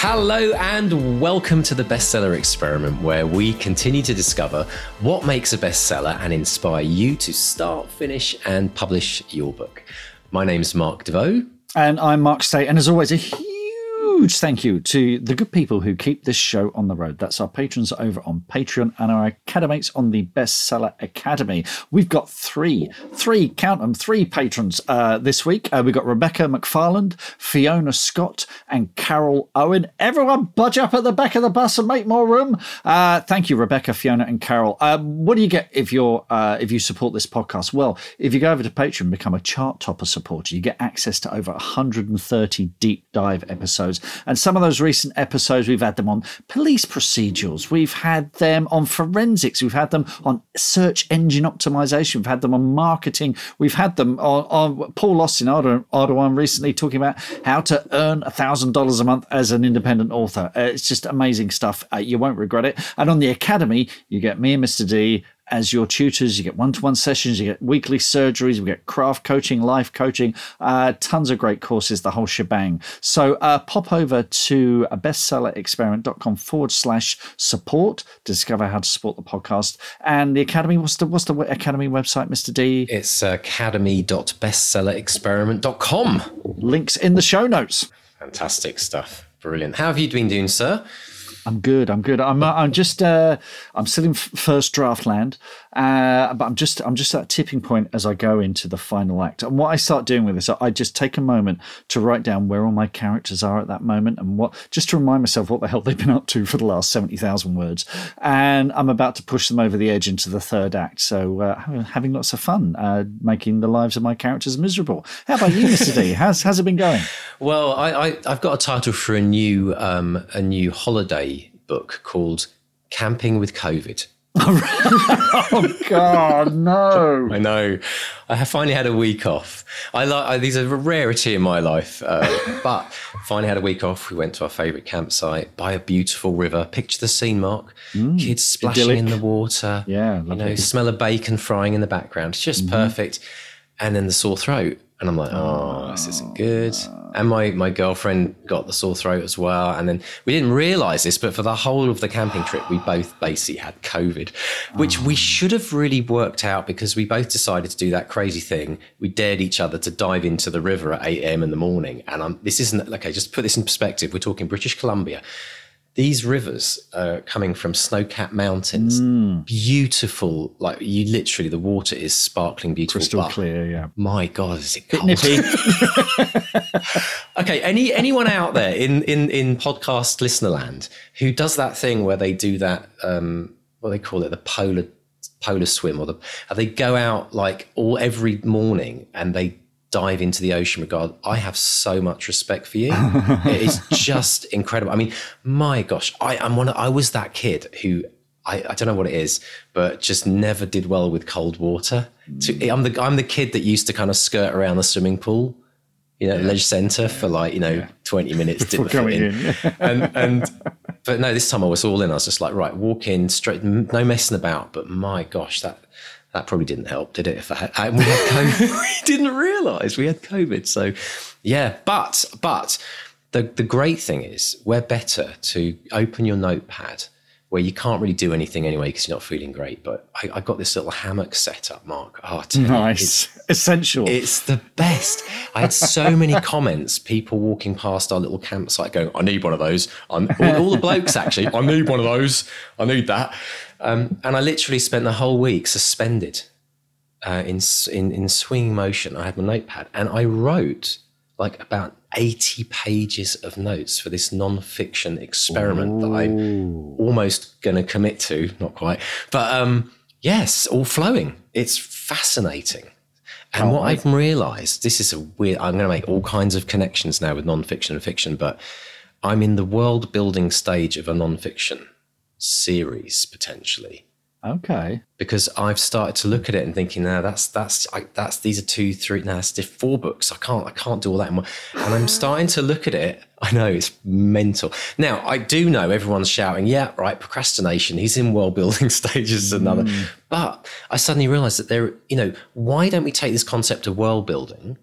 Hello and welcome to the Bestseller Experiment, where we continue to discover what makes a bestseller and inspire you to start, finish, and publish your book. My name's Mark DeVoe. And I'm Mark Stay. And as always, a huge thank you to the good people who keep this show on the road. That's our patrons over on Patreon and our academates on the Bestseller Academy. We've got three, three, count them, three patrons uh, this week. Uh, we've got Rebecca McFarland, Fiona Scott, and Carol Owen. Everyone, budge up at the back of the bus and make more room. Uh, thank you, Rebecca, Fiona, and Carol. Um, what do you get if you're uh, if you support this podcast? Well, if you go over to Patreon, become a chart topper supporter, you get access to over 130 deep dive episodes and some of those recent episodes, we've had them on police procedures, we've had them on forensics, we've had them on search engine optimization, we've had them on marketing, we've had them on, on Paul Austin Ardoin recently talking about how to earn $1,000 a month as an independent author. Uh, it's just amazing stuff. Uh, you won't regret it. And on the Academy, you get me and Mr. D as your tutors. You get one to one sessions, you get weekly surgeries, we get craft coaching, life coaching, uh, tons of great courses, the whole shebang. So uh, pop over to bestsellerexperiment.com forward slash support to discover how to support the podcast. And the Academy, what's the, what's the Academy website, Mr. D? It's academy.bestsellerexperiment.com. Links in the show notes. Fantastic stuff. Brilliant. How have you been doing, sir? I'm good. I'm good. I'm. I'm just. Uh, I'm still in first draft land. Uh, but I'm just I'm just at a tipping point as I go into the final act. And what I start doing with this, I just take a moment to write down where all my characters are at that moment and what just to remind myself what the hell they've been up to for the last seventy thousand words. And I'm about to push them over the edge into the third act. So uh, having lots of fun, uh, making the lives of my characters miserable. How about you, Mister D? How's how's it been going? Well, I, I have got a title for a new um, a new holiday book called Camping with COVID. oh God, no! I know. I have finally had a week off. I like these are a rarity in my life, uh, but finally had a week off. We went to our favourite campsite by a beautiful river. Picture the scene, Mark. Mm, Kids splashing idyllic. in the water. Yeah, you know, smell of bacon frying in the background. It's just mm-hmm. perfect. And then the sore throat. And I'm like, oh, ah. this isn't good. And my, my girlfriend got the sore throat as well. And then we didn't realize this, but for the whole of the camping trip, we both basically had COVID, which we ah. should have really worked out because we both decided to do that crazy thing. We dared each other to dive into the river at 8 a.m. in the morning. And I'm, this isn't, okay, just put this in perspective. We're talking British Columbia these rivers are coming from snow-capped mountains. Mm. beautiful like you literally the water is sparkling beautiful crystal clear yeah. my god is it cold. okay any anyone out there in in in podcast listener land who does that thing where they do that um what they call it the polar polar swim or the they go out like all every morning and they dive into the ocean regard i have so much respect for you it is just incredible i mean my gosh i i'm one of, i was that kid who I, I don't know what it is, but just never did well with cold water. To, mm. I'm the I'm the kid that used to kind of skirt around the swimming pool, you know, yeah. leisure centre yeah. for like you know yeah. 20 minutes, foot in, in. and and but no, this time I was all in. I was just like, right, walk in straight, no messing about. But my gosh, that that probably didn't help, did it? If I had, we had COVID, we didn't realise we had COVID. So, yeah, but but the the great thing is we're better to open your notepad where you can't really do anything anyway because you're not feeling great. But I, I, got this little hammock set up, Mark. Oh, nice, it's, essential. It's the best. I had so many comments, people walking past our little campsite going, "I need one of those." I'm, all, all the blokes actually, I need one of those. I need that. Um, and I literally spent the whole week suspended. uh, in, in in swinging motion. I had my notepad and I wrote like about eighty pages of notes for this non-fiction experiment that I'm almost going to commit to. Not quite, but um, yes, all flowing. It's fascinating. And what I've realised, this is a weird. I'm going to make all kinds of connections now with non-fiction and fiction, but I'm in the world building stage of a non-fiction series potentially Okay. because I've started to look at it and thinking, now that's that's I, that's these are two, three, now it's four books. I can't I can't do all that in one. And I'm starting to look at it. I know it's mental. Now I do know everyone's shouting, yeah, right, procrastination. He's in world building stages, another. Hmm. But I suddenly realised that there, you know, why don't we take this concept of world building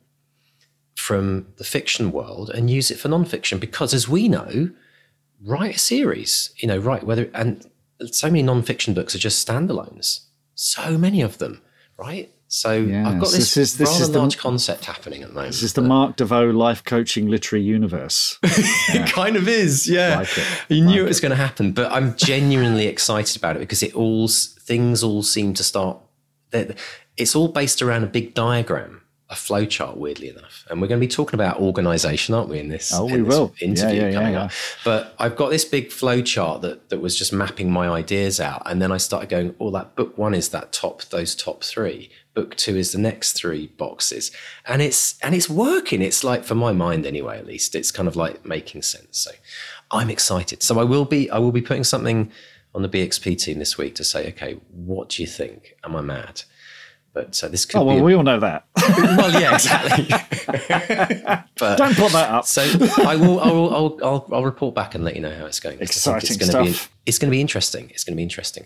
from the fiction world and use it for non-fiction? Because as we know, write a series. You know, write whether and so many non-fiction books are just standalones. So many of them, right? So I've got this, this is- this rather is the- large concept happening at the moment. This is the Mark DeVoe life coaching literary universe. it kind of is, yeah. Like You knew like it was going to happen, but I'm genuinely excited about it because it all things all seem to start. It's all based around a big diagram, a flowchart, weirdly enough. And we're going to be talking about organisation, aren't we? In this, Oh, we this will. interview Yeah, yeah, coming yeah, up. But I've got this big flowchart that that was just mapping my ideas out, and then I started going, "Oh, that book one is that top those top three. Book two is the next three boxes, and it's and it's working. It's like for my mind anyway, at least it's kind of like making sense. So I'm excited. So I will be I will be putting something on the BXP team this week to say, okay, what do you think? Am I mad? But so this could Oh, well, a- we all know that. well, yeah, exactly. but Don't put that up. so I will, I will, I'll, I'll, I'll report back and let you know how it's going. 'cause I think Exciting it's going to stuff. Be, it's going to be interesting. It's going to be interesting.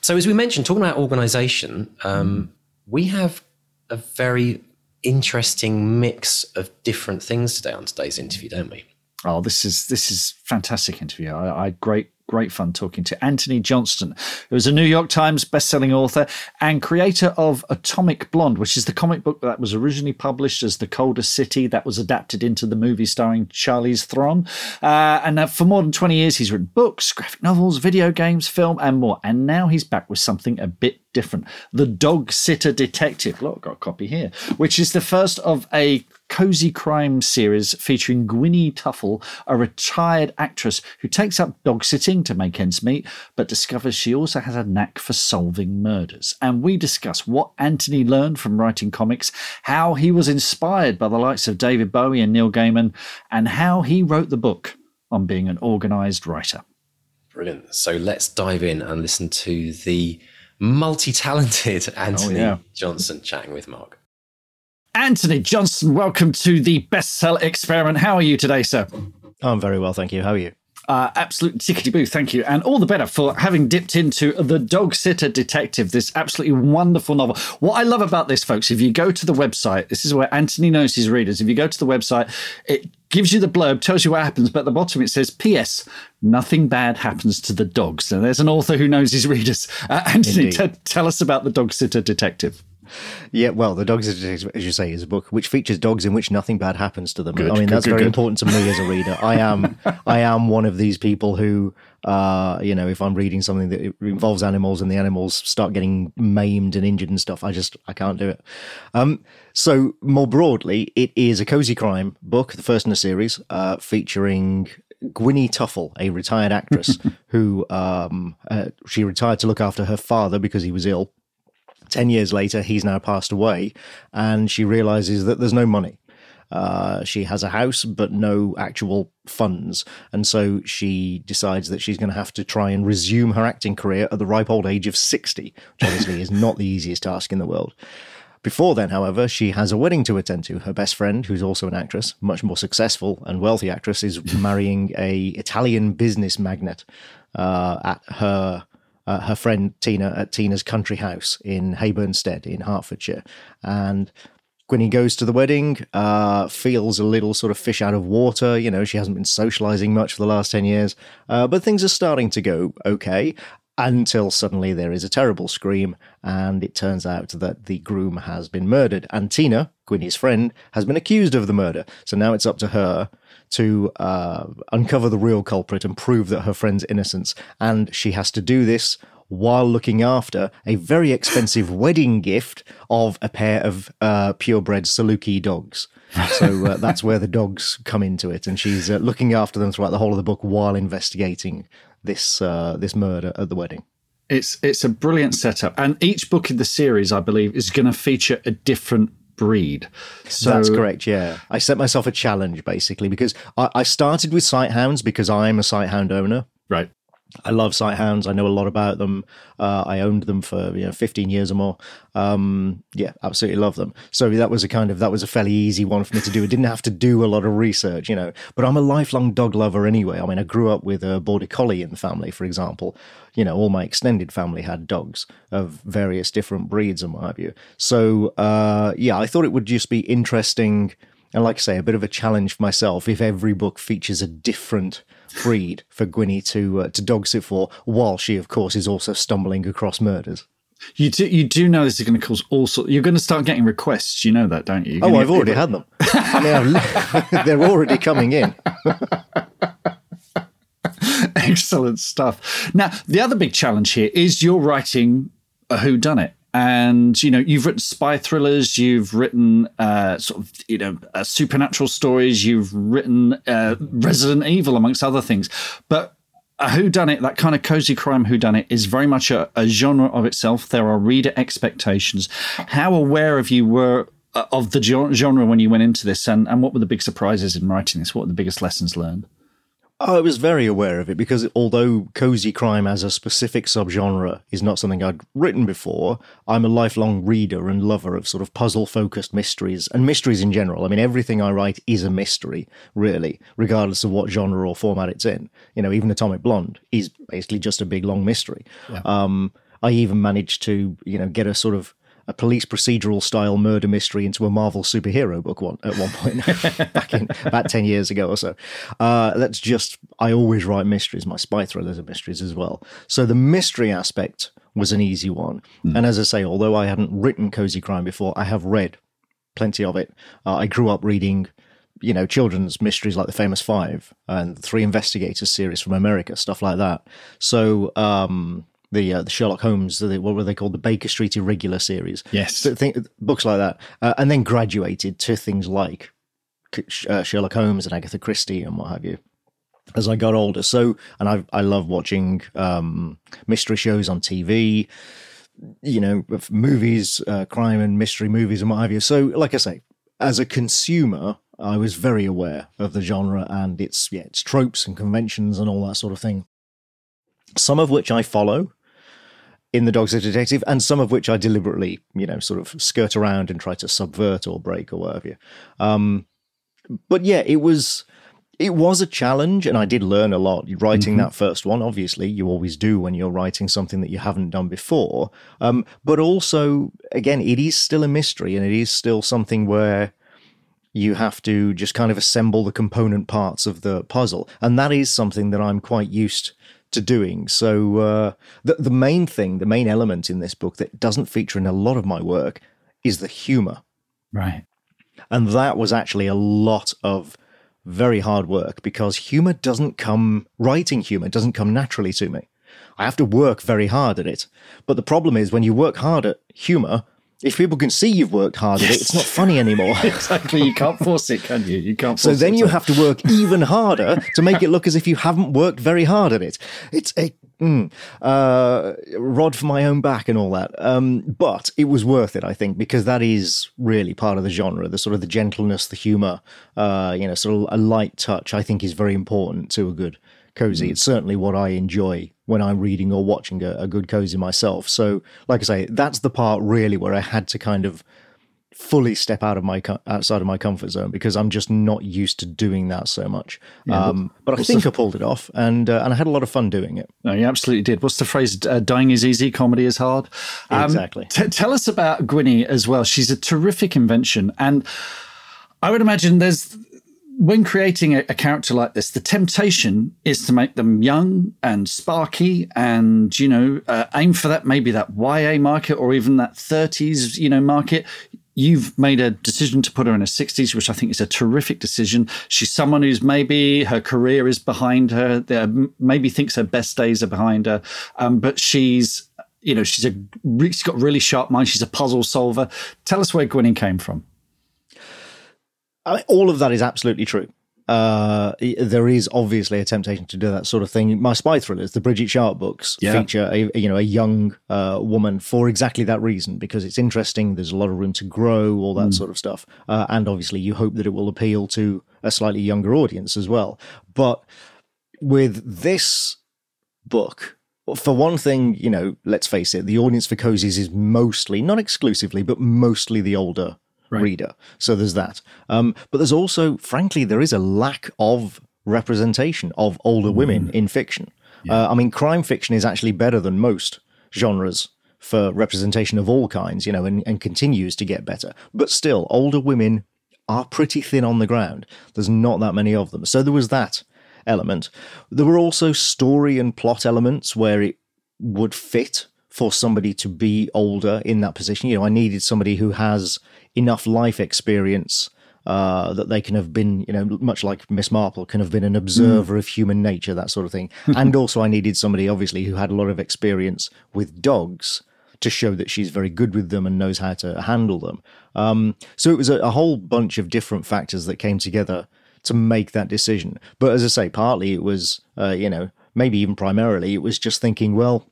So as we mentioned, talking about organisation, um, we have a very interesting mix of different things today on today's interview, don't we? Oh, this is this is fantastic interview. I, I had great great fun talking to Antony Johnston, who is a New York Times bestselling author and creator of Atomic Blonde, which is the comic book that was originally published as The Coldest City, that was adapted into the movie starring Charlize Theron. Uh, and uh, for more than 20 years, he's written books, graphic novels, video games, film, and more. And now he's back with something a bit different The Dog Sitter Detective. Look, I've got a copy here, which is the first of a cozy crime series featuring Gwinny Tuffle, a retired actress who takes up dog sitting to make ends meet, but discovers she also has a knack for solving murders. And we discuss what Antony learned from writing comics, how he was inspired by the likes of David Bowie and Neil Gaiman, and how he wrote the book on being an organized writer. Brilliant. So let's dive in and listen to the multi-talented Antony yeah. Johnston chatting with Mark. Antony Johnston, welcome to the bestseller experiment. How are you today, sir? I'm very well, thank you. How are you? Uh, absolute tickety boo, thank you. And all the better for having dipped into The Dog Sitter Detective, this absolutely wonderful novel. What I love about this, folks, if you go to the website, this is where Antony knows his readers. If you go to the website, it gives you the blurb, tells you what happens, but at the bottom it says, P.S. Nothing bad happens to the dogs. Now, there's an author who knows his readers. Uh, Antony, t- tell us about The Dog Sitter Detective. Yeah, well, The Dogs Detective, as you say, is a book which features dogs in which nothing bad happens to them. I mean, good, that's good, very good. important to me as a reader. I am, I am one of these people who, uh, you know, if I'm reading something that involves animals and the animals start getting maimed and injured and stuff, I just, I can't do it. Um, so more broadly, it is a cozy crime book, the first in a series, uh, featuring Gwinny Tuffle, a retired actress who, um, uh, she retired to look after her father because he was ill. 10 years later, he's now passed away, and she realizes that there's no money. Uh, she has a house, but no actual funds. And so she decides that she's going to have to try and resume her acting career at the ripe old age of 60, which obviously is not the easiest task in the world. Before then, however, she has a wedding to attend to. Her best friend, who's also an actress, much more successful and wealthy actress, is marrying a Italian business magnate uh, at her uh, her friend Tina at Tina's country house in Hayburnstead in Hertfordshire. And Gwinny goes to the wedding, uh, feels a little sort of fish out of water. You know, she hasn't been socializing much for the last 10 years, uh, but things are starting to go okay until suddenly there is a terrible scream and it turns out that the groom has been murdered. And Tina, Gwinny's friend, has been accused of the murder. So now it's up to her to uh, uncover the real culprit and prove that her friend's innocence. And she has to do this while looking after a very expensive wedding gift of a pair of uh, purebred Saluki dogs. So uh, that's where the dogs come into it, and she's uh, looking after them throughout the whole of the book while investigating this uh, this murder at the wedding. It's it's a brilliant setup, and each book in the series, I believe, is going to feature a different breed. So that's correct. Yeah, I set myself a challenge basically because I, I started with sighthounds because I'm a sighthound owner. Right. I love sighthounds. I know a lot about them. Uh, I owned them for you know 15 years or more. Um, yeah, absolutely love them. So that was a kind of that was a fairly easy one for me to do. I didn't have to do a lot of research, you know. But I'm a lifelong dog lover anyway. I mean, I grew up with a border collie in the family, for example. You know, all my extended family had dogs of various different breeds and what have you. So uh, yeah, I thought it would just be interesting and, like I say, a bit of a challenge for myself if every book features a different breed for Gwinny to uh, to dog sit for, while she, of course, is also stumbling across murders. You do, you do know this is going to cause all sorts. You're going to start getting requests. You know that, don't you? oh, I've already had them. I mean, they're already coming in. Excellent stuff. Now, the other big challenge here is you're writing a who done it and you know you've written spy thrillers you've written uh, sort of you know uh, supernatural stories you've written uh, resident evil amongst other things. But a who done it that kind of cozy crime who done it is very much a, a, genre of itself. There are reader expectations. How aware of you were uh, of the genre when you went into this? And, and what were the big surprises in writing this? What were the biggest lessons learned I was very aware of it because although cozy crime as a specific subgenre is not something I'd written before, I'm a lifelong reader and lover of sort of puzzle focused mysteries and mysteries in general. I mean, everything I write is a mystery, really, regardless of what genre or format it's in. You know, even Atomic Blonde is basically just a big long mystery. Yeah. Um, I even managed to, you know, get a sort of a police procedural style murder mystery into a Marvel superhero book one at one point back in about ten years ago or so. Uh, that's just I always write mysteries. My spy thrillers are mysteries as well. So the mystery aspect was an easy one. Mm. And as I say, although I hadn't written cozy crime before, I have read plenty of it. Uh, I grew up reading you know, children's mysteries like the Famous Five and the Three Investigators series from America, stuff like that. So, um, the uh, the Sherlock Holmes, the, what were they called, the Baker Street Irregular series. Yes, so think, books like that, uh, and then graduated to things like uh, Sherlock Holmes and Agatha Christie and what have you. As I got older, so and I I love watching um, mystery shows on TV, you know, movies, uh, crime and mystery movies and what have you. So, like I say, as a consumer, I was very aware of the genre and its yeah its tropes and conventions and all that sort of thing. Some of which I follow, in the Dogs of Detective, and some of which I deliberately, you know, sort of skirt around and try to subvert or break or whatever. Um, but yeah, it was it was a challenge, and I did learn a lot writing mm-hmm. that first one. Obviously, you always do when you're writing something that you haven't done before. Um, but also, again, it is still a mystery, and it is still something where you have to just kind of assemble the component parts of the puzzle, and that is something that I'm quite used to doing. So uh, the the main thing, the main element in this book that doesn't feature in a lot of my work is the humor. Right. And that was actually a lot of very hard work because humor doesn't come writing humor doesn't come naturally to me. I have to work very hard at it. But the problem is when you work hard at humor, if people can see you've worked hard at it, it's not funny anymore. exactly. You can't force it, can you? You can't. so then you have to work even harder to make it look as if you haven't worked very hard at it. It's a mm, uh, rod for my own back and all that. Um, but it was worth it, I think, because that is really part of the genre. The sort of the gentleness, the humor, uh, you know, sort of a light touch. I think is very important to a good cozy. Mm. It's certainly what I enjoy when I'm reading or watching a, a, good cozy myself. So, like I say, that's the part really where I had to kind of fully step out of my outside of my comfort zone because I'm just not used to doing that so much. Yeah, um, but I think the, I pulled it off, and uh, and I had a lot of fun doing it. No, you absolutely did. What's the phrase? Uh, dying is easy, comedy is hard. Um, exactly. T- tell us about Gwinny as well. She's a terrific invention, and I would imagine there's when creating a, a, character like this, the temptation is to make them young and sparky, and you know, uh, aim for that maybe that YA market or even that 30s, you know, market. you've made a decision to put her in her 60s, which I think is a terrific decision. She's someone who's maybe her career is behind her, maybe thinks her best days are behind her, um, but she's you know she's a she's got really sharp mind. She's a puzzle solver. Tell us where Gwinny came from. I mean, all of that is absolutely true uh, there is obviously a temptation to do that sort of thing. My spy thrillers, the Bridget Sharp books, yeah. feature a you know a young uh, woman for exactly that reason because it's interesting. There's a lot of room to grow, all that mm. sort of stuff, uh, and obviously you hope that it will appeal to a slightly younger audience as well. But with this book, for one thing, you know, let's face it, the audience for cozies is mostly, not exclusively, but mostly the older right. reader. So there's that. Um, but there's also, frankly, there is a lack of representation of older women mm. in fiction. Yeah. Uh, I mean, crime fiction is actually better than most genres for representation of all kinds, you know, and, and continues to get better. But still, older women are pretty thin on the ground. There's not that many of them. So there was that element. There were also story and plot elements where it would fit for somebody to be older in that position. You know, I needed somebody who has enough life experience uh, that they can have been, you know, much like Miss Marple, can have been an observer mm. of human nature, that sort of thing. and also, I needed somebody, obviously, who had a lot of experience with dogs to show that she's very good with them and knows how to handle them. Um, so it was a, a, whole bunch of different factors that came together to make that decision. But as I say, partly it was, uh, you know, maybe even primarily, it was just thinking, well,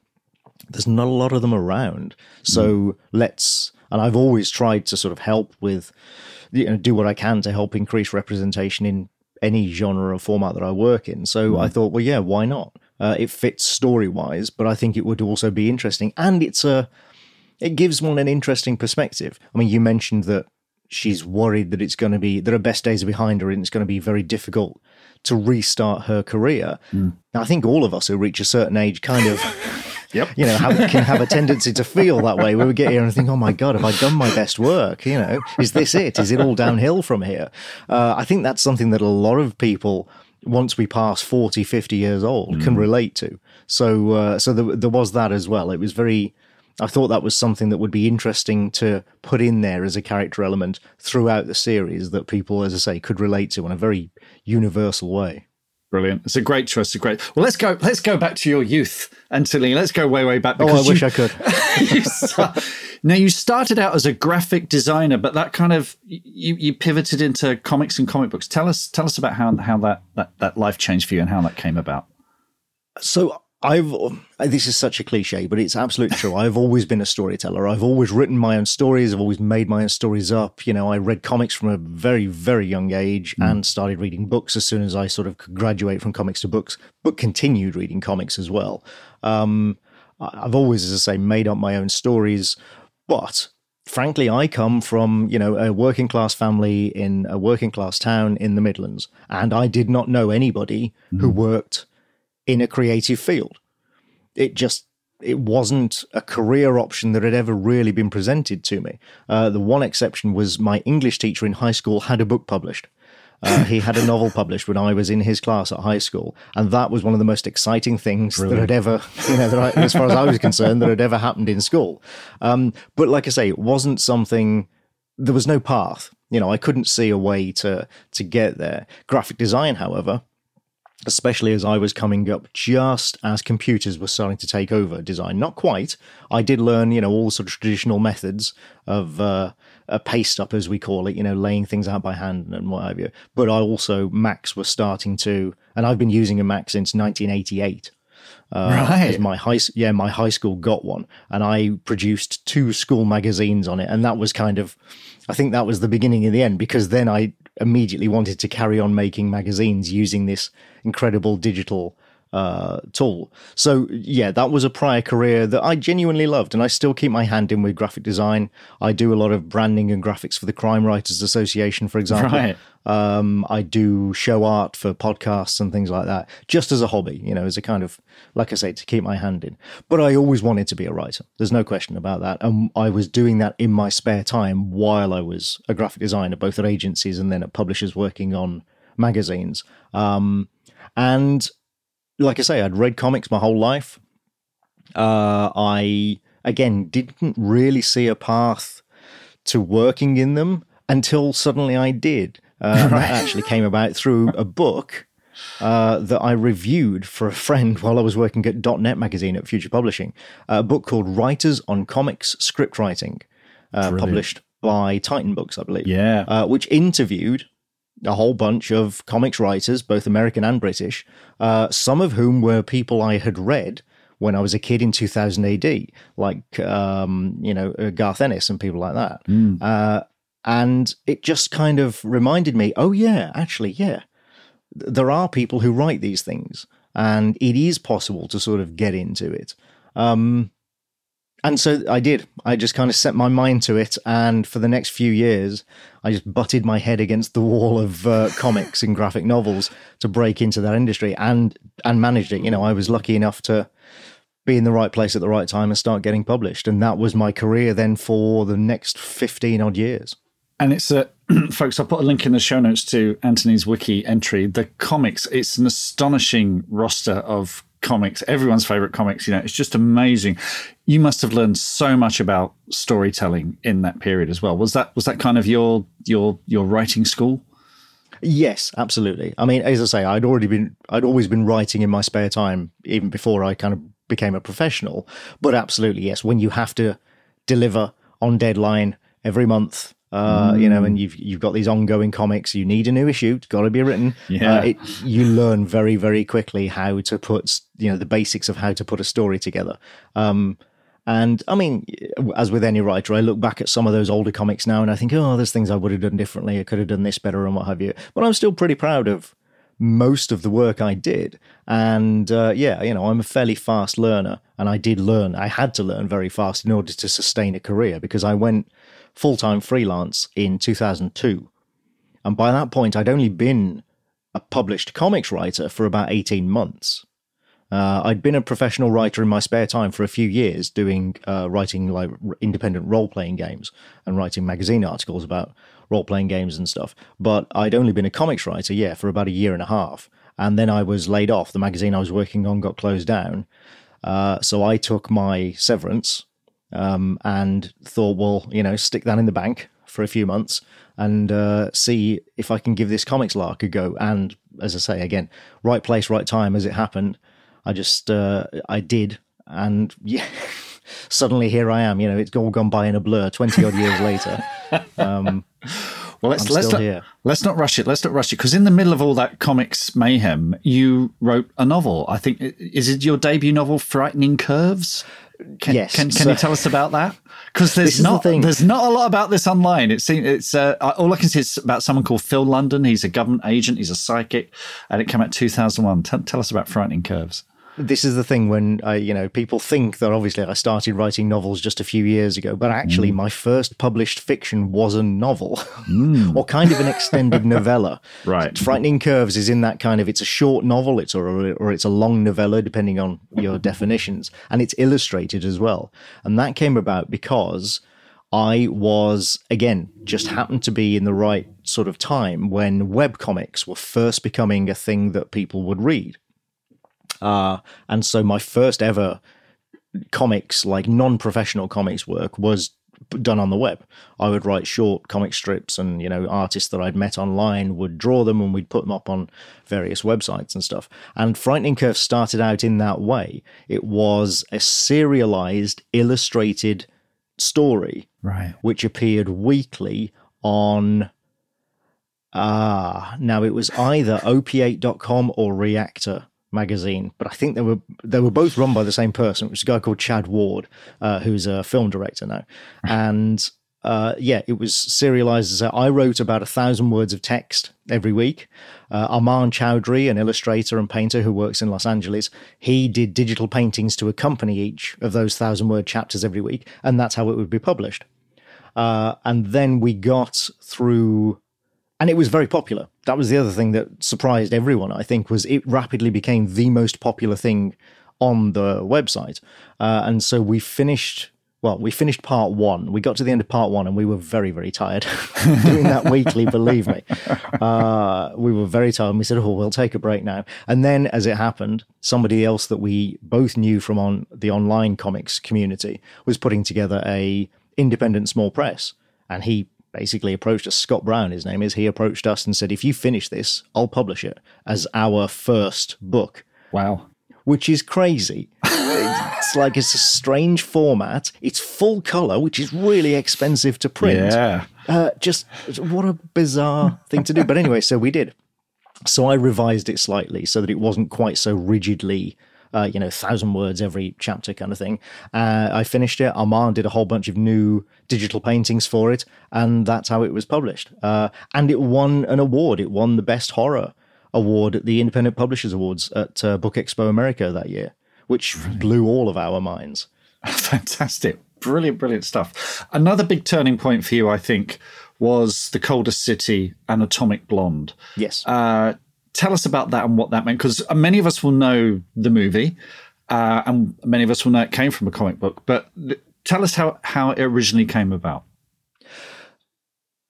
there's not a lot of them around. So mm. let's and I've always tried to sort of help with, you know, do what I can to help increase representation in any genre or format that I work in. So mm. I thought, well, yeah, why not? Uh, it fits story wise, but I think it would also be interesting, and it's a, it gives one an interesting perspective. I mean, you mentioned that she's worried that it's going to be that her best days are behind her, and it's going to be very difficult to restart her career. Mm. I think all of us who reach a certain age kind of yep. you know, have, can have a tendency to feel that way. Where we get here and think, oh my God, have I done my best work? You know, is this it? Is it all downhill from here? Uh, I think that's something that a lot of people once we pass 40 50 years old mm. can relate to so uh, so there, there was that as well it was very I thought that was something that would be interesting to put in there as a character element throughout the series that people, as I say, could relate to in a very universal way. Brilliant. It's a great choice. A great. Well, let's go. Let's go back to your youth, Antolini. Let's go way, way back. Oh, I wish I could. you start, now, you started out as a graphic designer, but that kind of you, you pivoted into comics and comic books. Tell us, tell us about how how that that, that life changed for you and how that came about. So I've this is such a cliche, but it's absolutely true. I've always been a storyteller. I've always written my own stories. I've always made my own stories up. You know, I read comics from a very, very young age mm. and started reading books as soon as I sort of could graduate from comics to books, but continued reading comics as well. Um, I've always, as I say, made up my own stories, but frankly, I come from, you know, a working class family in a working class town in the Midlands, and I did not know anybody mm. who worked in a creative field. It just it wasn't a career option that had ever really been presented to me. Uh, the one exception was my English teacher in high school had a book published. Uh, he had a novel published when I was in his class at high school, and that was one of the most exciting things that had ever, you know, I, as far as I was concerned, that had ever happened in school. Um, but like I say, it wasn't something. There was no path. You know, I couldn't see a way to to get there. Graphic design, however, especially as I was coming up just as computers were starting to take over design. Not quite. I did learn, you know, all the sort of traditional methods of uh, a paste up, as we call it, you know, laying things out by hand and what have you. But I also, Macs were starting to, and I've been using a Mac since 1988. Uh, right. My high, yeah, my high school got one, and I produced two school magazines on it, and that was kind of, I think that was the beginning of the end because then I immediately wanted to carry on making magazines using this incredible digital uh, tool. So yeah, that was a prior career that I genuinely loved, and I still keep my hand in with graphic design. I do a lot of branding and graphics for the Crime Writers Association, for example. Right. Um, I do show art for podcasts and things like that, just as a hobby, you know, as a kind of, like I say, to keep my hand in. But I always wanted to be a writer. There's no question about that. And I was doing that in my spare time while I was a graphic designer, both at agencies and then at publishers working on magazines. Um, and like I say, I'd read comics my whole life. Uh, I again didn't really see a path to working in them until suddenly I did. Uh, and That actually came about through a book uh, that I reviewed for a friend while I was working at .NET Magazine at Future Publishing. A book called Writers on Comics Script Writing, uh, published by Titan Books, I believe. Yeah. Uh, which interviewed a whole bunch of comics writers, both American and British, uh, some of whom were people I had read when I was a kid in 2000 AD, like um, you know uh, Garth Ennis and people like that. Uh, and it just kind of reminded me, oh yeah, actually, yeah, there are people who write these things, and it is possible to sort of get into it. Um, and so I did. I just kind of set my mind to it, and for the next few years, I just butted my head against the wall of uh, comics and graphic novels to break into that industry, and and managed it. You know, I was lucky enough to be in the right place at the right time and start getting published, and that was my career then for the next fifteen odd years. And it's a folks. I'll put a link in the show notes to Antony's wiki entry. The comics. It's an astonishing roster of comics. Everyone's favorite comics. You know, it's just amazing. You must have learned so much about storytelling in that period as well. Was that was that kind of your your your writing school? Yes, absolutely. I mean, as I say, I'd already been, I'd always been writing in my spare time, even before I kind of became a professional. But absolutely, yes, when you have to deliver on deadline every month, uh, you know, and you've you've got these ongoing comics, you need a new issue, it's got to be written. Yeah. Uh, it, you learn very, very quickly how to put, you know, the basics of how to put a story together. Um, and I mean, as with any writer, I look back at some of those older comics now and I think, oh, there's things I would have done differently. I could have done this better and what have you. But I'm still pretty proud of most of the work I did. And uh, yeah, you know, I'm a fairly fast learner and I did learn. I had to learn very fast in order to sustain a career because I went full time freelance in 2002. And by that point, I'd only been a published comics writer for about 18 months. Uh, I'd been a professional writer in my spare time for a few years, doing uh, writing like independent role playing games and writing magazine articles about role playing games and stuff. But I'd only been a comics writer, yeah, for about a year and a half, and then I was laid off. The magazine I was working on got closed down, uh, so I took my severance um, and thought, well, you know, stick that in the bank for a few months and uh, see if I can give this comics lark a go. And as I say again, right place, right time. As it happened, I just uh, I did, and yeah, suddenly here I am. You know, it's all gone by in a blur. Twenty odd years later, um, Well, let's I'm let's still not, here. let's not rush it. Let's not rush it because in the middle of all that comics mayhem, you wrote a novel. I think is it your debut novel, Frightening Curves? Can, Yes, Can, can so- you tell us about that? Because there's the not thing. there's not a lot about this online. It seems it's uh, all I can see is about someone called Phil London. He's a government agent. He's a psychic, and it came out 2001. Tell, tell us about Frightening Curves. This is the thing when I, you know, people think that obviously I started writing novels just a few years ago, but actually mm. my first published fiction was a novel mm. or kind of an extended novella. Right. Frightening Curves is in that kind of, it's a short novel, it's or, or it's a long novella, depending on your mm. definitions, and it's illustrated as well. And that came about because I was, again, just happened to be in the right sort of time when webcomics were first becoming a thing that people would read. Uh, and so my first ever comics, like non-professional comics work, was done on the web. I would write short comic strips, and you know, artists that I'd met online would draw them, and we'd put them up on various websites and stuff. And Frightening Curve started out in that way. It was a serialized, illustrated story Right. which appeared weekly on ah now it was either op8.com or reactor magazine but i think they were they were both run by the same person which is a guy called chad ward uh, who's a film director now and uh, yeah, it was serialized as I wrote about a thousand words of text every week. Uh, Armand Chowdhury, an illustrator and painter who works in Los Angeles, he did digital paintings to accompany each of those thousand word chapters every week, and that's how it would be published. Uh, and then we got through, and it was very popular. That was the other thing that surprised everyone. I think was it rapidly became the most popular thing on the website, uh, and so we finished. Well, we finished part one. We got to the end of part one, and we were very, very tired doing that weekly. Believe me, uh, we were very tired. And we said, "Oh, we'll take a break now." And then, as it happened, somebody else that we both knew from on the online comics community was putting together a independent small press And he basically approached us. Scott Brown, his name is. He approached us and said, "If you finish this, I'll publish it as our first book." Wow. Which is crazy. it's like it's a strange format. It's full color, which is really expensive to print. Yeah. Uh, just what a bizarre thing to do. But anyway, so we did. So I revised it slightly so that it wasn't quite so rigidly, uh, you know, thousand words every chapter kind of thing. Uh, I finished it. Armand did a whole bunch of new digital paintings for it, and that's how it was published. Uh, and it won an award. It won the best horror award at the Independent Publishers Awards at uh, Book Expo America that year, which blew all of our minds. Fantastic. Brilliant, brilliant stuff. Another big turning point for you, I think, was The Coldest City and Atomic Blonde. Yes. Uh, tell us about that and what that meant, because many of us will know the movie, uh, and many of us will know it came from a comic book. But th- tell us how, how it originally came about.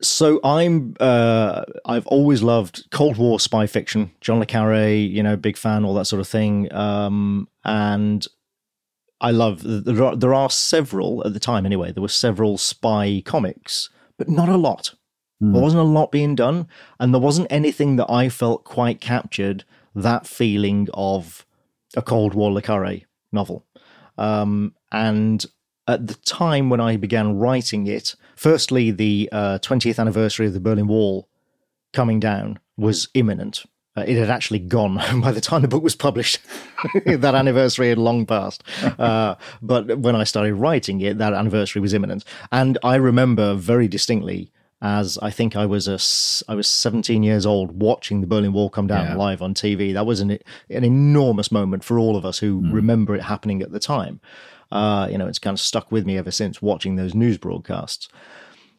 so I'm uh, I've always loved Cold War spy fiction, John le Carre, you know, big fan, all that sort of thing. Um, and I love there are, there are several at the time anyway. There were several spy comics, but not a lot. There wasn't a lot being done, and there wasn't anything that I felt quite captured that feeling of a Cold War le Carre novel. Um, and at the time when I began writing it, firstly, the uh, 20th anniversary of the Berlin Wall coming down was imminent. Uh, it had actually gone by the time the book was published. that anniversary had long passed. Uh, but when I started writing it, that anniversary was imminent. And I remember very distinctly as I think I was a I was 17 years old watching the Berlin Wall come down Yeah. live on TV. That was an an enormous moment for all of us who Hmm. remember it happening at the time. Uh, you know, it's kind of stuck with me ever since watching those news broadcasts.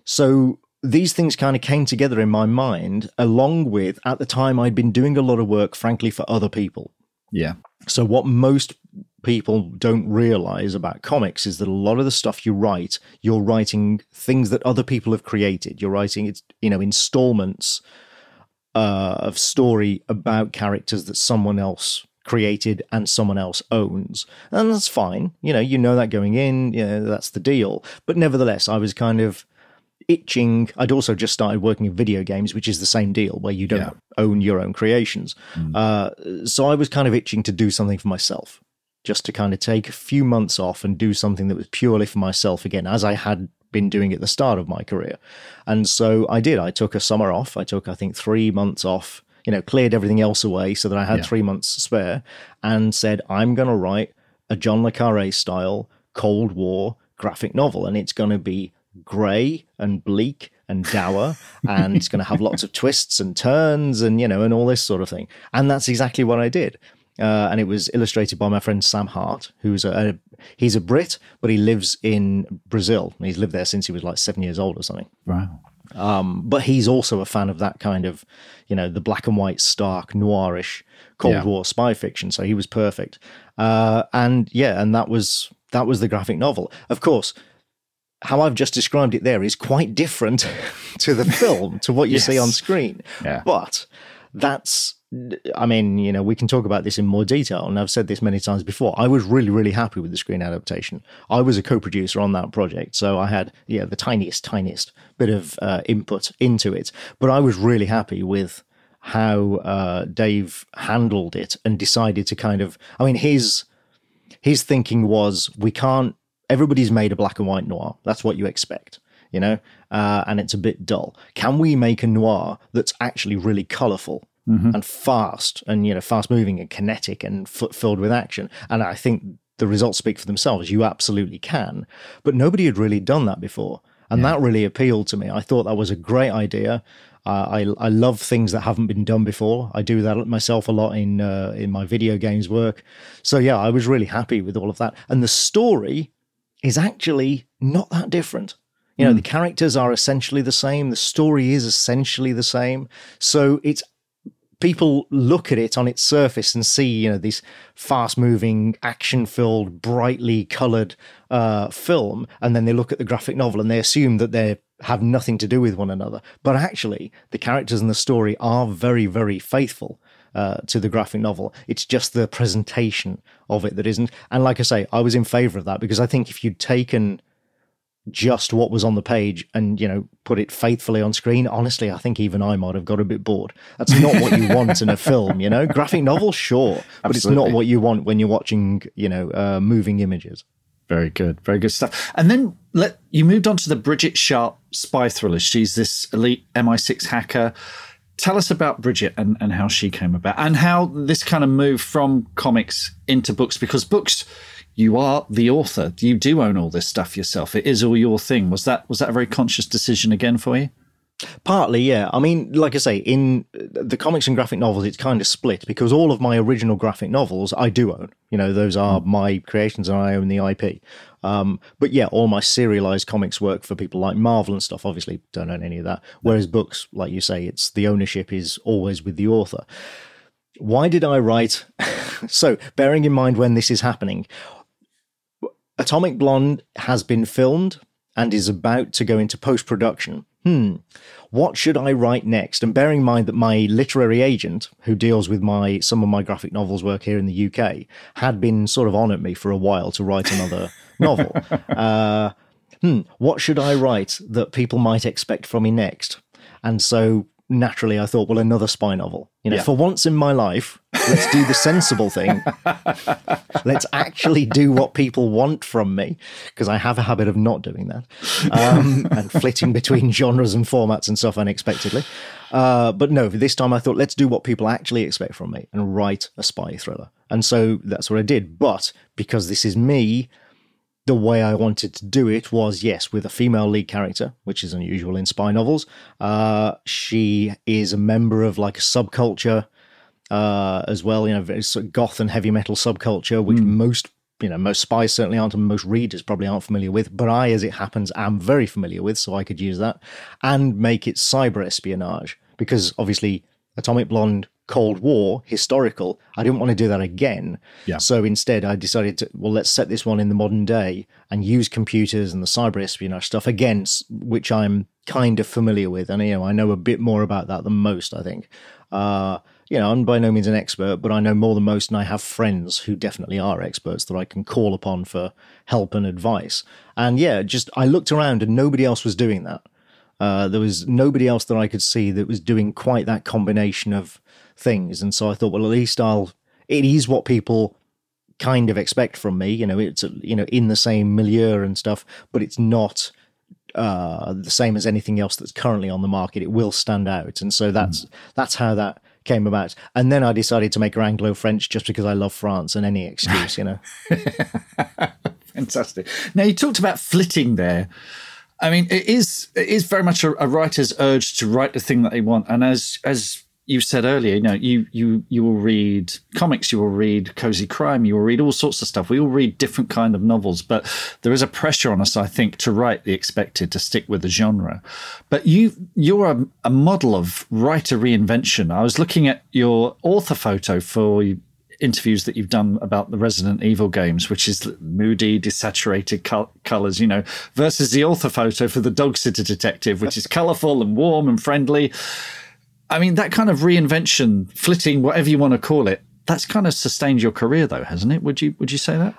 So these things kind of came together in my mind, along with at the time I'd been doing a lot of work, frankly, for other people. Yeah. So what most people don't realize about comics is that a lot of the stuff you write, you're writing things that other people have created. You're writing it's you know installments uh, of story about characters that someone else created and someone else owns, and that's fine. You know, you know that going in. You know, that's the deal. But nevertheless, I was kind of itching. I'd also just started working in video games, which is the same deal where you don't Yeah. own your own creations. Uh, so I was kind of itching to do something for myself, just to kind of take a few months off and do something that was purely for myself again, as I had been doing at the start of my career. And so I did. I took a summer off. I took, I think, three months off. You know, cleared everything else away so that I had Yeah. three months spare, and said, "I'm going to write a John le Carre style Cold War graphic novel, and it's going to be grey and bleak and dour, and it's going to have lots of twists and turns, and you know, and all this sort of thing." And that's exactly what I did. Uh, and it was illustrated by my friend Sam Hart, who's a, a he's a Brit, but he lives in Brazil. He's lived there since he was like seven years old or something. Wow. Um, but he's also a fan of that kind of, you know, the black and white, stark, noirish Cold Yeah. War spy fiction. So he was perfect. Uh, and yeah, and that was that was the graphic novel. Of course, how I've just described it there is quite different to the film, to what you see on screen. Yeah. But that's, I mean, you know, we can talk about this in more detail, and I've said this many times before. I was really, really happy with the screen adaptation. I was a co-producer on that project, so I had, yeah, the tiniest, tiniest bit of uh, input into it. But I was really happy with how uh, Dave handled it and decided to kind of, I mean, his his thinking was we can't everybody's made a black and white noir that's what you expect you know uh, and it's a bit dull can we make a noir that's actually really colorful and fast and you know fast moving and kinetic and f- filled with action and i think the results speak for themselves you absolutely can but nobody had really done that before and that really appealed to me i thought that was a great idea uh, I I love things that haven't been done before. I do that myself a lot in uh, in my video games work. So yeah, I was really happy with all of that. And the story is actually not that different. You know, the characters are essentially the same. The story is essentially the same. So it's people look at it on its surface and see, you know, this fast moving, action filled, brightly colored uh, film. And then they look at the graphic novel and they assume that they have nothing to do with one another. But actually, the characters and the story are very, very faithful. Uh, to the graphic novel, it's just the presentation of it that isn't. And like I say, I was in favor of that because I think if you'd taken just what was on the page and you know put it faithfully on screen honestly i think even i might have got a bit bored that's not what you want in a film you know graphic novel sure but it's not what you want when you're watching you know uh, moving images Very good, very good stuff. And then let you moved on to the Bridget Sharp spy thriller. She's this elite MI6 hacker. Tell us about Bridget and, and how she came about, and how this kind of moved from comics into books. Because books, you are the author. You do own all this stuff yourself. It is all your thing. Was that was that a very conscious decision again for you? Partly, yeah. I mean, like I say, in the comics and graphic novels, it's kind of split because all of my original graphic novels I do own. You know, those are my creations and I own the IP. Um, but yeah, all my serialized comics work for people like Marvel and stuff. Obviously, don't own any of that. Whereas books, like you say, it's the ownership is always with the author. Why did I write? so, bearing in mind when this is happening, Atomic Blonde has been filmed and is about to go into post production. Hmm. What should I write next? And bearing in mind that my literary agent, who deals with my some of my graphic novels work here in the UK, had been sort of on at me for a while to write another novel. Uh, hmm, what should I write that people might expect from me next? And so naturally, I thought, well, another spy novel. You know, Yeah. for once in my life, let's do the sensible thing. let's actually do what people want from me, because I have a habit of not doing that um, and flitting between genres and formats and stuff unexpectedly. Uh, but no, this time I thought, let's do what people actually expect from me and write a spy thriller. And so that's what I did. But because this is me, the way I wanted to do it was yes, with a female lead character, which is unusual in spy novels. Uh, she is a member of like a subculture uh, as well, you know, very sort of goth and heavy metal subculture, which most you know most spies certainly aren't, and most readers probably aren't familiar with. But I, as it happens, am very familiar with, so I could use that and make it cyber espionage because obviously Atomic Blonde. Cold War, historical. I didn't want to do that again. Yeah. So instead, I decided to, well, let's set this one in the modern day and use computers and the cyber espionage stuff again, which I'm kind of familiar with. And, you know, I know a bit more about that than most, I think. Uh, you know, I'm by no means an expert, but I know more than most, and I have friends who definitely are experts that I can call upon for help and advice. And yeah, just I looked around and nobody else was doing that. Uh, there was nobody else that I could see that was doing quite that combination of things. And so I thought, well, at least I'll. It is what people kind of expect from me. You know, it's you know in the same milieu and stuff, but it's not uh, the same as anything else that's currently on the market. It will stand out, and so that's that's how that came about. And then I decided to make her Anglo French just because I love France and any excuse, you know. Fantastic. Now you talked about flitting there. I mean, it is it is very much a, a writer's urge to write the thing that they want, and as as you said earlier, you know, you you you will read comics, you will read cozy crime, you will read all sorts of stuff. We all read different kind of novels, but there is a pressure on us, I think, to write the expected, to stick with the genre. But you you're a, a model of writer reinvention. I was looking at your author photo for interviews that you've done about the Resident Evil games, which is moody, desaturated col- colors, you know, versus the author photo for the Dog Sitter Detective, which is colorful and warm and friendly. I mean, that kind of reinvention, flitting, whatever you want to call it, that's kind of sustained your career, though, hasn't it? Would you Would you say that?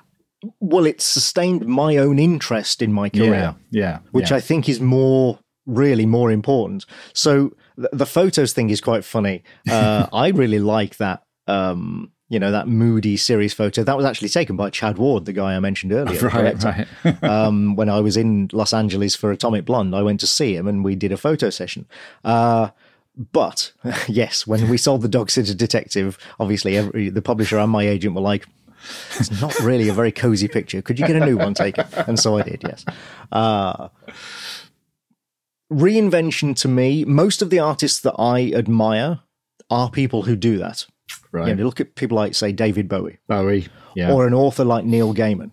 Well, it's sustained my own interest in my career. yeah, which yeah. I think is more really more important. So the, the photos thing is quite funny. Uh, I really like that. Um, you know that moody series photo that was actually taken by Chad Ward, the guy I mentioned earlier. right, right. um, when I was in Los Angeles for Atomic Blonde, I went to see him and we did a photo session. Uh, but yes, when we sold the Dog Sitter Detective, obviously every, the publisher and my agent were like, "It's not really a very cozy picture. Could you get a new one taken?" And so I did. Yes. Uh, reinvention to me, most of the artists that I admire are people who do that. right. You know, look at people like, say, David Bowie Bowie. Yeah. or an author like Neil Gaiman.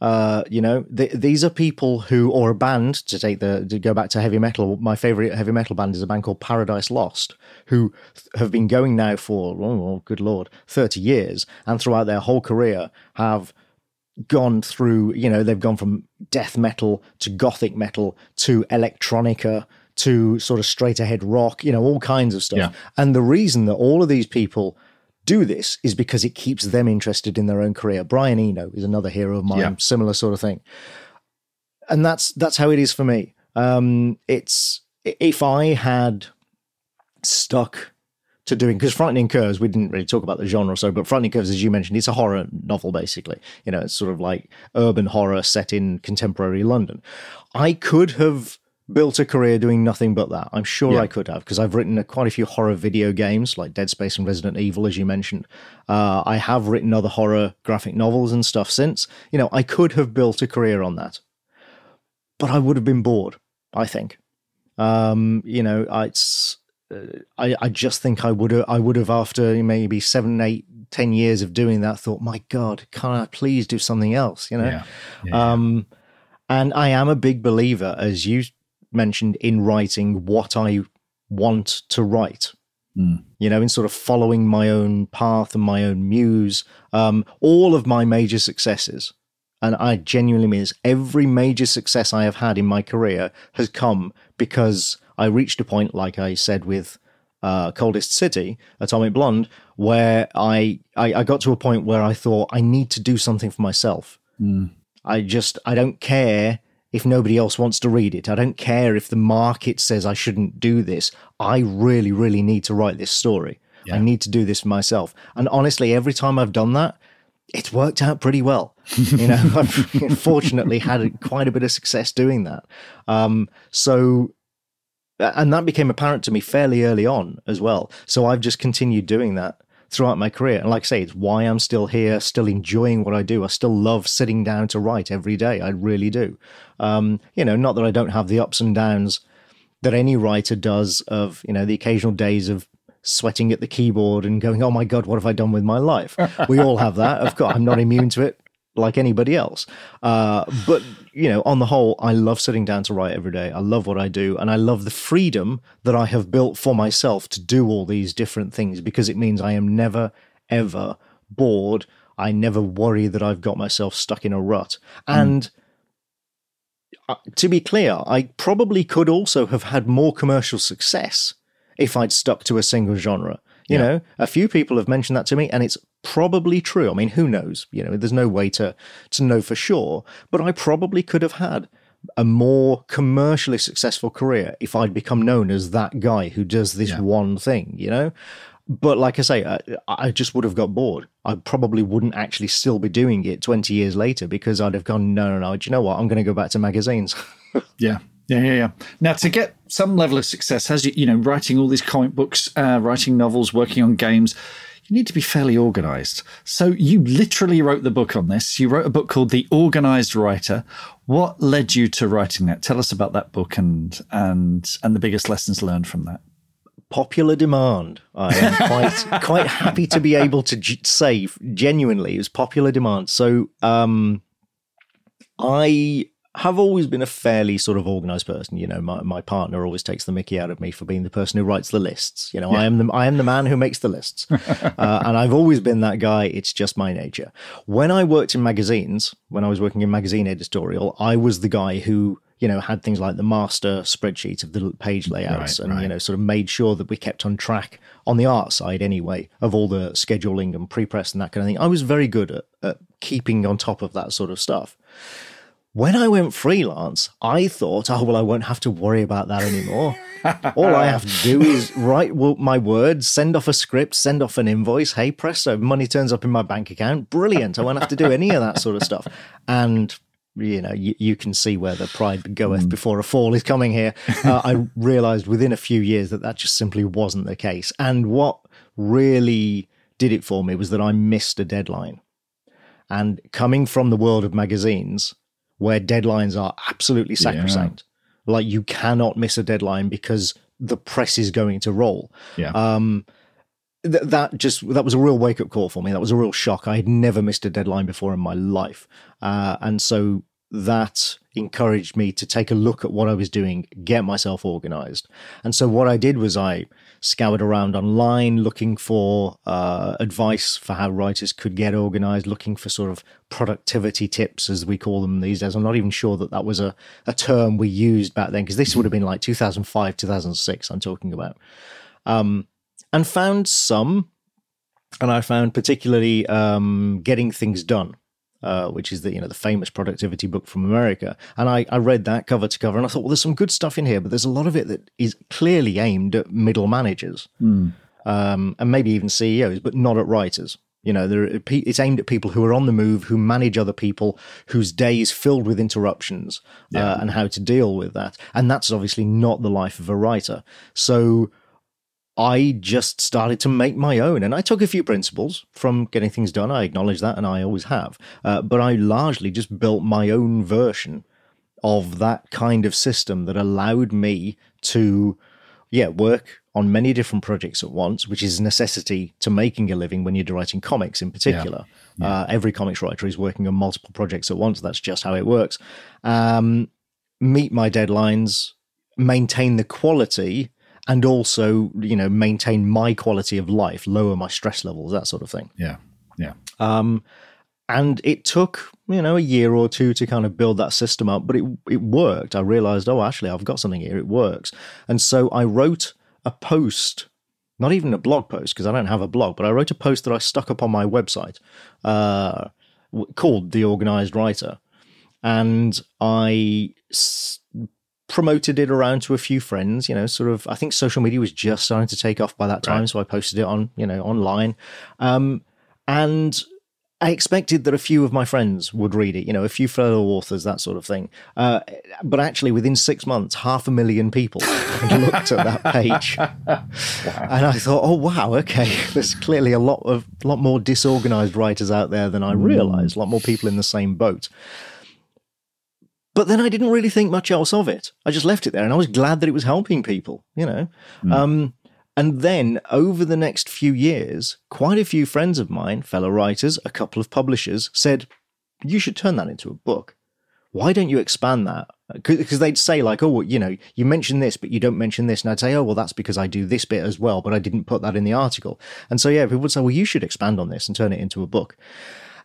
Uh, you know, th- these are people who, or a band to take the to go back to heavy metal. My favorite heavy metal band is a band called Paradise Lost, who th- have been going now for oh, good lord, thirty years, and throughout their whole career have gone through. You know, they've gone from death metal to gothic metal to electronica to sort of straight ahead rock. You know, all kinds of stuff. Yeah. And the reason that all of these people do this is because it keeps them interested in their own career. Brian Eno is another hero of mine, Yeah. similar sort of thing. and that's that's how it is for me. Um, it's if I had stuck to doing because Frightening Curves, we didn't really talk about the genre so, but Frightening Curves, as you mentioned, it's a horror novel basically. You know, it's sort of like urban horror set in contemporary London. I could have built a career doing nothing but that. I'm sure Yeah. I could have because I've written a, quite a few horror video games like Dead Space and Resident Evil, as you mentioned. Uh, I have written other horror graphic novels and stuff since. You know, I could have built a career on that, but I would have been bored. I think. Um, you know, I- it's. Uh, I, I just think I would have I would have after maybe seven, eight, ten years of doing that thought, my God, can I please do something else? You know, Yeah. Yeah. um, and I am a big believer, as you mentioned, in writing what I want to write. Mm. You know, in sort of following my own path and my own muse. Um, all of my major successes, and I genuinely mean this, every major success I have had in my career has come because I reached a point, like I said with uh, Coldest City, Atomic Blonde, where I, I I got to a point where I thought I need to do something for myself. Mm. I just I don't care if nobody else wants to read it. I don't care if the market says I shouldn't do this. I really, really need to write this story. I need to do this for myself. And honestly, every time I've done that, it's worked out pretty well. You know, I've fortunately had quite a bit of success doing that. Um, so, and that became apparent to me fairly early on as well. So I've just continued doing that throughout my career. And like I say, it's why I'm still here, still enjoying what I do. I still love sitting down to write every day. I really do. Um, you know, not that I don't have the ups and downs that any writer does of, you know, the occasional days of sweating at the keyboard and going, oh my God, what have I done with my life? we all have that. Of course, I'm not immune to it like anybody else. Uh, but, you know, on the whole, I love sitting down to write every day. I love what I do. And I love the freedom that I have built for myself to do all these different things because it means I am never, ever bored. I never worry that I've got myself stuck in a rut. And uh, to be clear, I probably could also have had more commercial success if I'd stuck to a single genre. You Yeah. know, a few people have mentioned that to me, and it's probably true. I mean, who knows? You know, there's no way to to know for sure. But I probably could have had a more commercially successful career if I'd become known as that guy who does this Yeah. one thing. You know. But like I say, I, I just would have got bored. I probably wouldn't actually still be doing it 20 years later because I'd have gone, no, no, no. Do you know what? I'm going to go back to magazines. Yeah. Yeah, yeah, yeah. Now, to get some level of success, as you, you know, writing all these comic books, uh, writing novels, working on games, you need to be fairly organized. So, you literally wrote the book on this. You wrote a book called The Organized Writer. What led you to writing that? Tell us about that book and and and the biggest lessons learned from that. Popular demand. I am quite quite happy to be able to g- say genuinely it was popular demand. So um, I have always been a fairly sort of organized person. You know, my, my partner always takes the mickey out of me for being the person who writes the lists. You know, I am the I am the man who makes the lists, uh, and I've always been that guy. It's just my nature. When I worked in magazines, when I was working in magazine editorial, I was the guy who you know had things like the master spreadsheet of the page layouts, Right, and you know sort of made sure that we kept on track on the art side anyway of all the scheduling and pre-press and that kind of thing. I was very good at, at keeping on top of that sort of stuff when I went freelance, I thought, oh, well, I won't have to worry about that anymore. All I have to do is write my words, send off a script, send off an invoice. Hey, presto, money turns up in my bank account. Brilliant. I won't have to do any of that sort of stuff. And, you know, you, you can see where the pride goeth before a fall is coming here. Uh, I realized within a few years that that just simply wasn't the case. And what really did it for me was that I missed a deadline. And coming from the world of magazines, where deadlines are absolutely sacrosanct. Like you cannot miss a deadline because the press is going to roll. Yeah. Um, th- that just that was a real wake up call for me. That was a real shock. I had never missed a deadline before in my life, uh, and so that encouraged me to take a look at what I was doing, get myself organized. And so what I did was I scoured around online looking for uh, advice for how writers could get organized, looking for sort of productivity tips, as we call them these days. I'm not even sure that that was a, a term we used back then, because this would have been like 2005, 2006, I'm talking about. Um, and found some, and I found particularly um, getting things done uh, which is the you know the famous productivity book from America. And I, I read that cover to cover, and I thought, well, there's some good stuff in here, but there's a lot of it that is clearly aimed at middle managers, mm. um, and maybe even CEOs, but not at writers. You know, it's aimed at people who are on the move, who manage other people, whose day is filled with interruptions, yeah. uh, and how to deal with that. And that's obviously not the life of a writer. So I just started to make my own. And I took a few principles from getting things done. I acknowledge that, and I always have. Uh, but I largely just built my own version of that kind of system that allowed me to, yeah, work on many different projects at once, which is a necessity to making a living when you're writing comics in particular. Yeah. Yeah. Uh, every comics writer is working on multiple projects at once. That's just how it works. Um, meet my deadlines, maintain the quality and also you know maintain my quality of life lower my stress levels that sort of thing. Yeah yeah. Um and it took you know a year or two to kind of build that system up but it it worked. I realized oh actually i've got something here. It works. And so i wrote a post not even a blog post because i don't have a blog but i wrote a post that i stuck up on my website uh, called the organized writer. And i promoted it around to a few friends you know sort of i think social media was just starting to take off by that time right. so i posted it on you know online um, and I expected that a few of my friends would read it, you know, a few fellow authors, that sort of thing. Uh, but actually, within six months, half a million people looked at that page, wow. and I thought, "Oh wow, okay, there's clearly a lot of lot more disorganized writers out there than I mm. realized. A lot more people in the same boat." But then I didn't really think much else of it. I just left it there and I was glad that it was helping people, you know. Mm. Um, and then over the next few years, quite a few friends of mine, fellow writers, a couple of publishers, said, You should turn that into a book. Why don't you expand that? Because they'd say, like, oh, you know, you mention this, but you don't mention this. And I'd say, oh, well, that's because I do this bit as well, but I didn't put that in the article. And so, yeah, people would say, well, you should expand on this and turn it into a book.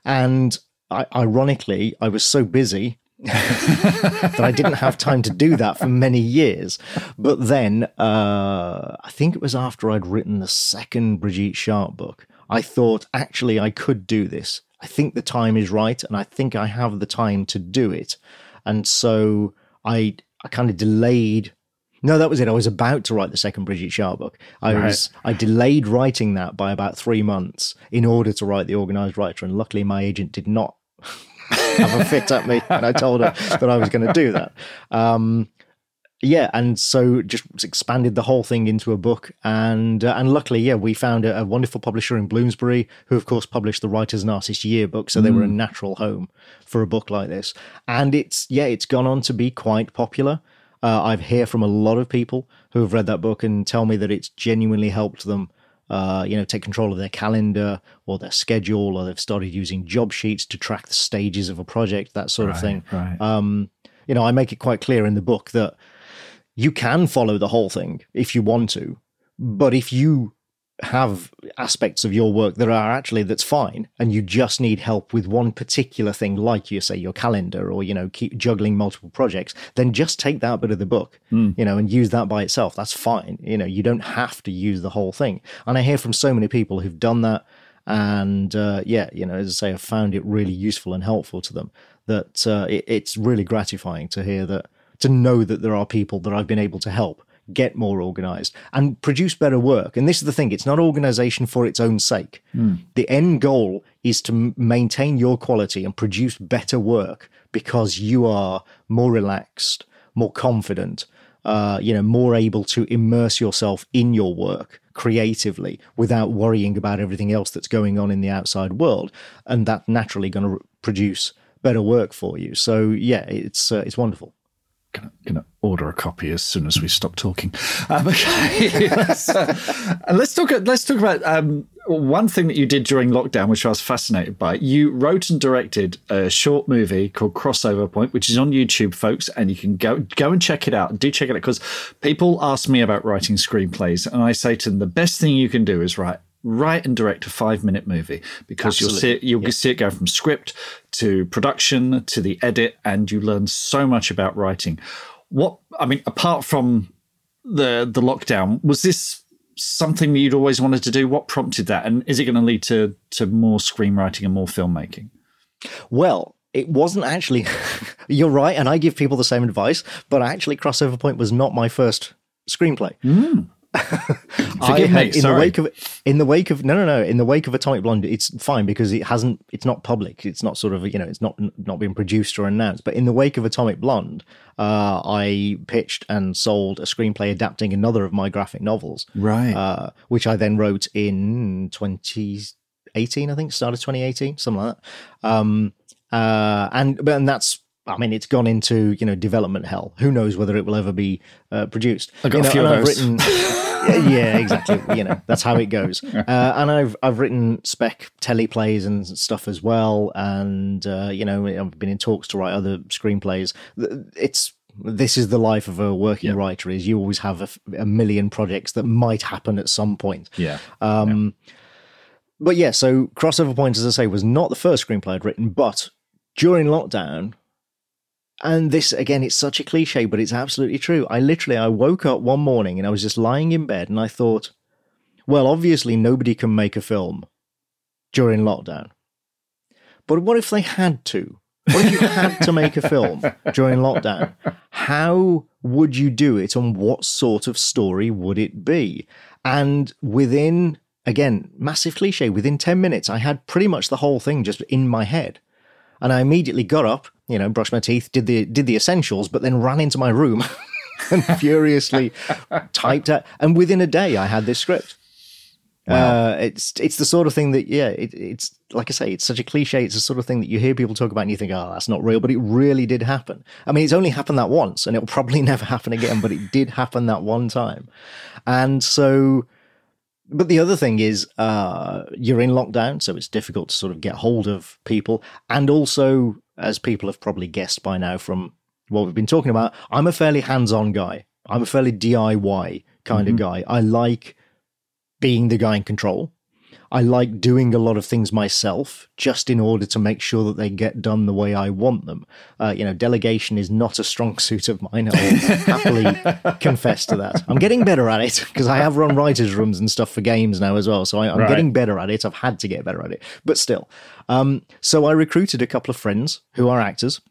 And I, ironically, I was so busy that I didn't have time to do that for many years. But then uh, I think it was after I'd written the second Brigitte Sharp book, I thought actually I could do this. I think the time is right, and I think I have the time to do it. And so I I kind of delayed. No, that was it. I was about to write the second Brigitte Sharp book. I right. was I delayed writing that by about three months in order to write the organized writer, and luckily my agent did not have a fit at me, and I told her that I was going to do that. Um, yeah, and so just expanded the whole thing into a book, and uh, and luckily, yeah, we found a, a, wonderful publisher in Bloomsbury who, of course, published the Writers and Artists Yearbook, so mm. they were a mm. natural home for a book like this. And it's yeah, it's gone on to be quite popular. Uh, I've hear from a lot of people who have read that book and tell me that it's genuinely helped them uh, you know, take control of their calendar or their schedule, or they've started using job sheets to track the stages of a project, that sort right, of thing. Right. Um, you know, I make it quite clear in the book that you can follow the whole thing if you want to, but if you have aspects of your work that are actually that's fine and you just need help with one particular thing like you say your calendar or you know keep juggling multiple projects then just take that bit of the book mm. you know and use that by itself. That's fine. You know you don't have to use the whole thing. And i hear from so many people who've done that and uh, yeah you know as i say i've found it really useful and helpful to them that uh, it, it's really gratifying to hear that to know that there are people that i've been able to help get more organized and produce better work. And this is the thing it's not organization for its own sake. Mm. The end goal is to maintain your quality and produce better work because you are more relaxed, more confident, uh, you know, more able to immerse yourself in your work creatively without worrying about everything else that's going on in the outside world. And that naturally going to produce better work for you. So yeah, it's uh, it's wonderful going to order a copy as soon as we stop talking. Um, okay, let's, uh, let's talk. Let's talk about um, one thing that you did during lockdown, which I was fascinated by. You wrote and directed a short movie called Crossover Point, which is on YouTube, folks, and you can go go and check it out. Do check it out because people ask me about writing screenplays, and I say to them, the best thing you can do is write write and direct a five minute movie because Absolutely. you'll see it, you'll see it go from script to production to the edit and you learn so much about writing what i mean apart from the the lockdown was this something that you'd always wanted to do what prompted that and is it going to lead to to more screenwriting and more filmmaking Well, it wasn't actually. you're right, and I give people the same advice. But actually, Crossover Point was not my first screenplay. Forgive I me, in sorry. the wake of in the wake of no no no in the wake of Atomic Blonde it's fine because it hasn't it's not public it's not sort of you know it's not not been produced or announced but in the wake of Atomic Blonde uh, I pitched and sold a screenplay adapting another of my graphic novels Right. uh, which I then wrote in 2018 I think start of 2018 something like that um, uh, and but and that's I mean, it's gone into you know development hell. Who knows whether it will ever be uh, produced? I got You a few of I've those. written- yeah, exactly. You know, that's how it goes. Uh, and I've I've written spec teleplays and stuff as well. And uh, you know, I've been in talks to write other screenplays. It's this is the life of a working Yeah. writer. Is you always have a million projects that might happen at some point. yeah. Um, But yeah, so Crossover Point, as I say, was not the first screenplay I'd written, but during lockdown, and this again, it's such a cliche, but it's absolutely true. I literally, I woke up one morning and I was just lying in bed, and I thought, well, obviously nobody can make a film during lockdown, but what if they had to? What if you had to make a film during lockdown? How would you do it, and what sort of story would it be? And within, again, massive cliche, within 10 minutes, I had pretty much the whole thing just in my head. And I immediately got up, you know, brushed my teeth, did the did the essentials, but then ran into my room and furiously typed out. And within a day, I had this script. Uh, it's it's the sort of thing that yeah, it, it's like I say, it's such a cliche. It's the sort of thing that you hear people talk about and you think, oh, that's not real, but it really did happen. I mean, it's only happened that once, and it'll probably never happen again, but it did happen that one time. And so, but the other thing is, uh, you're in lockdown, so it's difficult to sort of get hold of people, and also, as people have probably guessed by now from what we've been talking about, I'm a fairly hands-on guy. I'm a fairly DIY kind of guy. I like being the guy in control. I like doing a lot of things myself just in order to make sure that they get done the way I want them. Uh, you know, delegation is not a strong suit of mine. I'll happily confess to that. I'm getting better at it because I have run writers' rooms and stuff for games now as well. So I, I'm Right. getting better at it. I've had to get better at it, but still. Um, so I recruited a couple of friends who are actors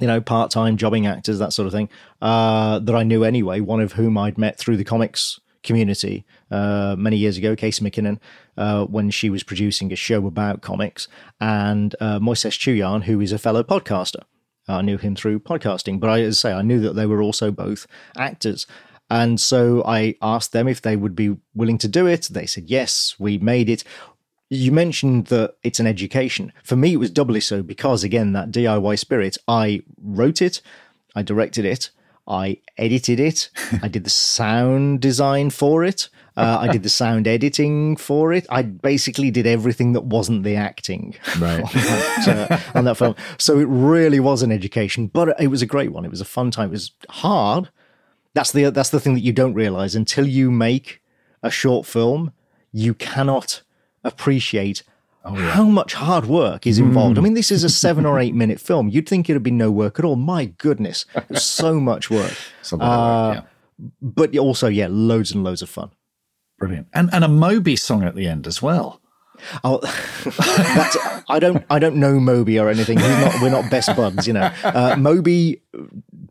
you know, part time jobbing actors, that sort of thing, uh, that I knew anyway, one of whom I'd met through the comics community uh, many years ago, Casey McKinnon, uh, when she was producing a show about comics, and uh, Moises Chiullan, who is a fellow podcaster. I knew him through podcasting, but I, as I say, I knew that they were also both actors. And so I asked them if they would be willing to do it. They said yes, we made it you mentioned that it's an education. For me, it was doubly so because, again, that DIY spirit. I wrote it, I directed it, I edited it, I did the sound design for it, uh, I did the sound editing for it. I basically did everything that wasn't the acting Right. on, that, uh, on that film. So it really was an education, but it was a great one. It was a fun time. It was hard. That's the that's the thing that you don't realize until you make a short film. You cannot appreciate how much hard work is involved. I mean, this is a seven or eight minute film. You'd think it'd be no work at all. My goodness, so much work. It's a lot work, yeah. But also, yeah, loads and loads of fun. Brilliant. And and a Moby song at the end as well. Oh, I don't, I don't know Moby or anything. Not, we're not best buds, you know. Uh, Moby,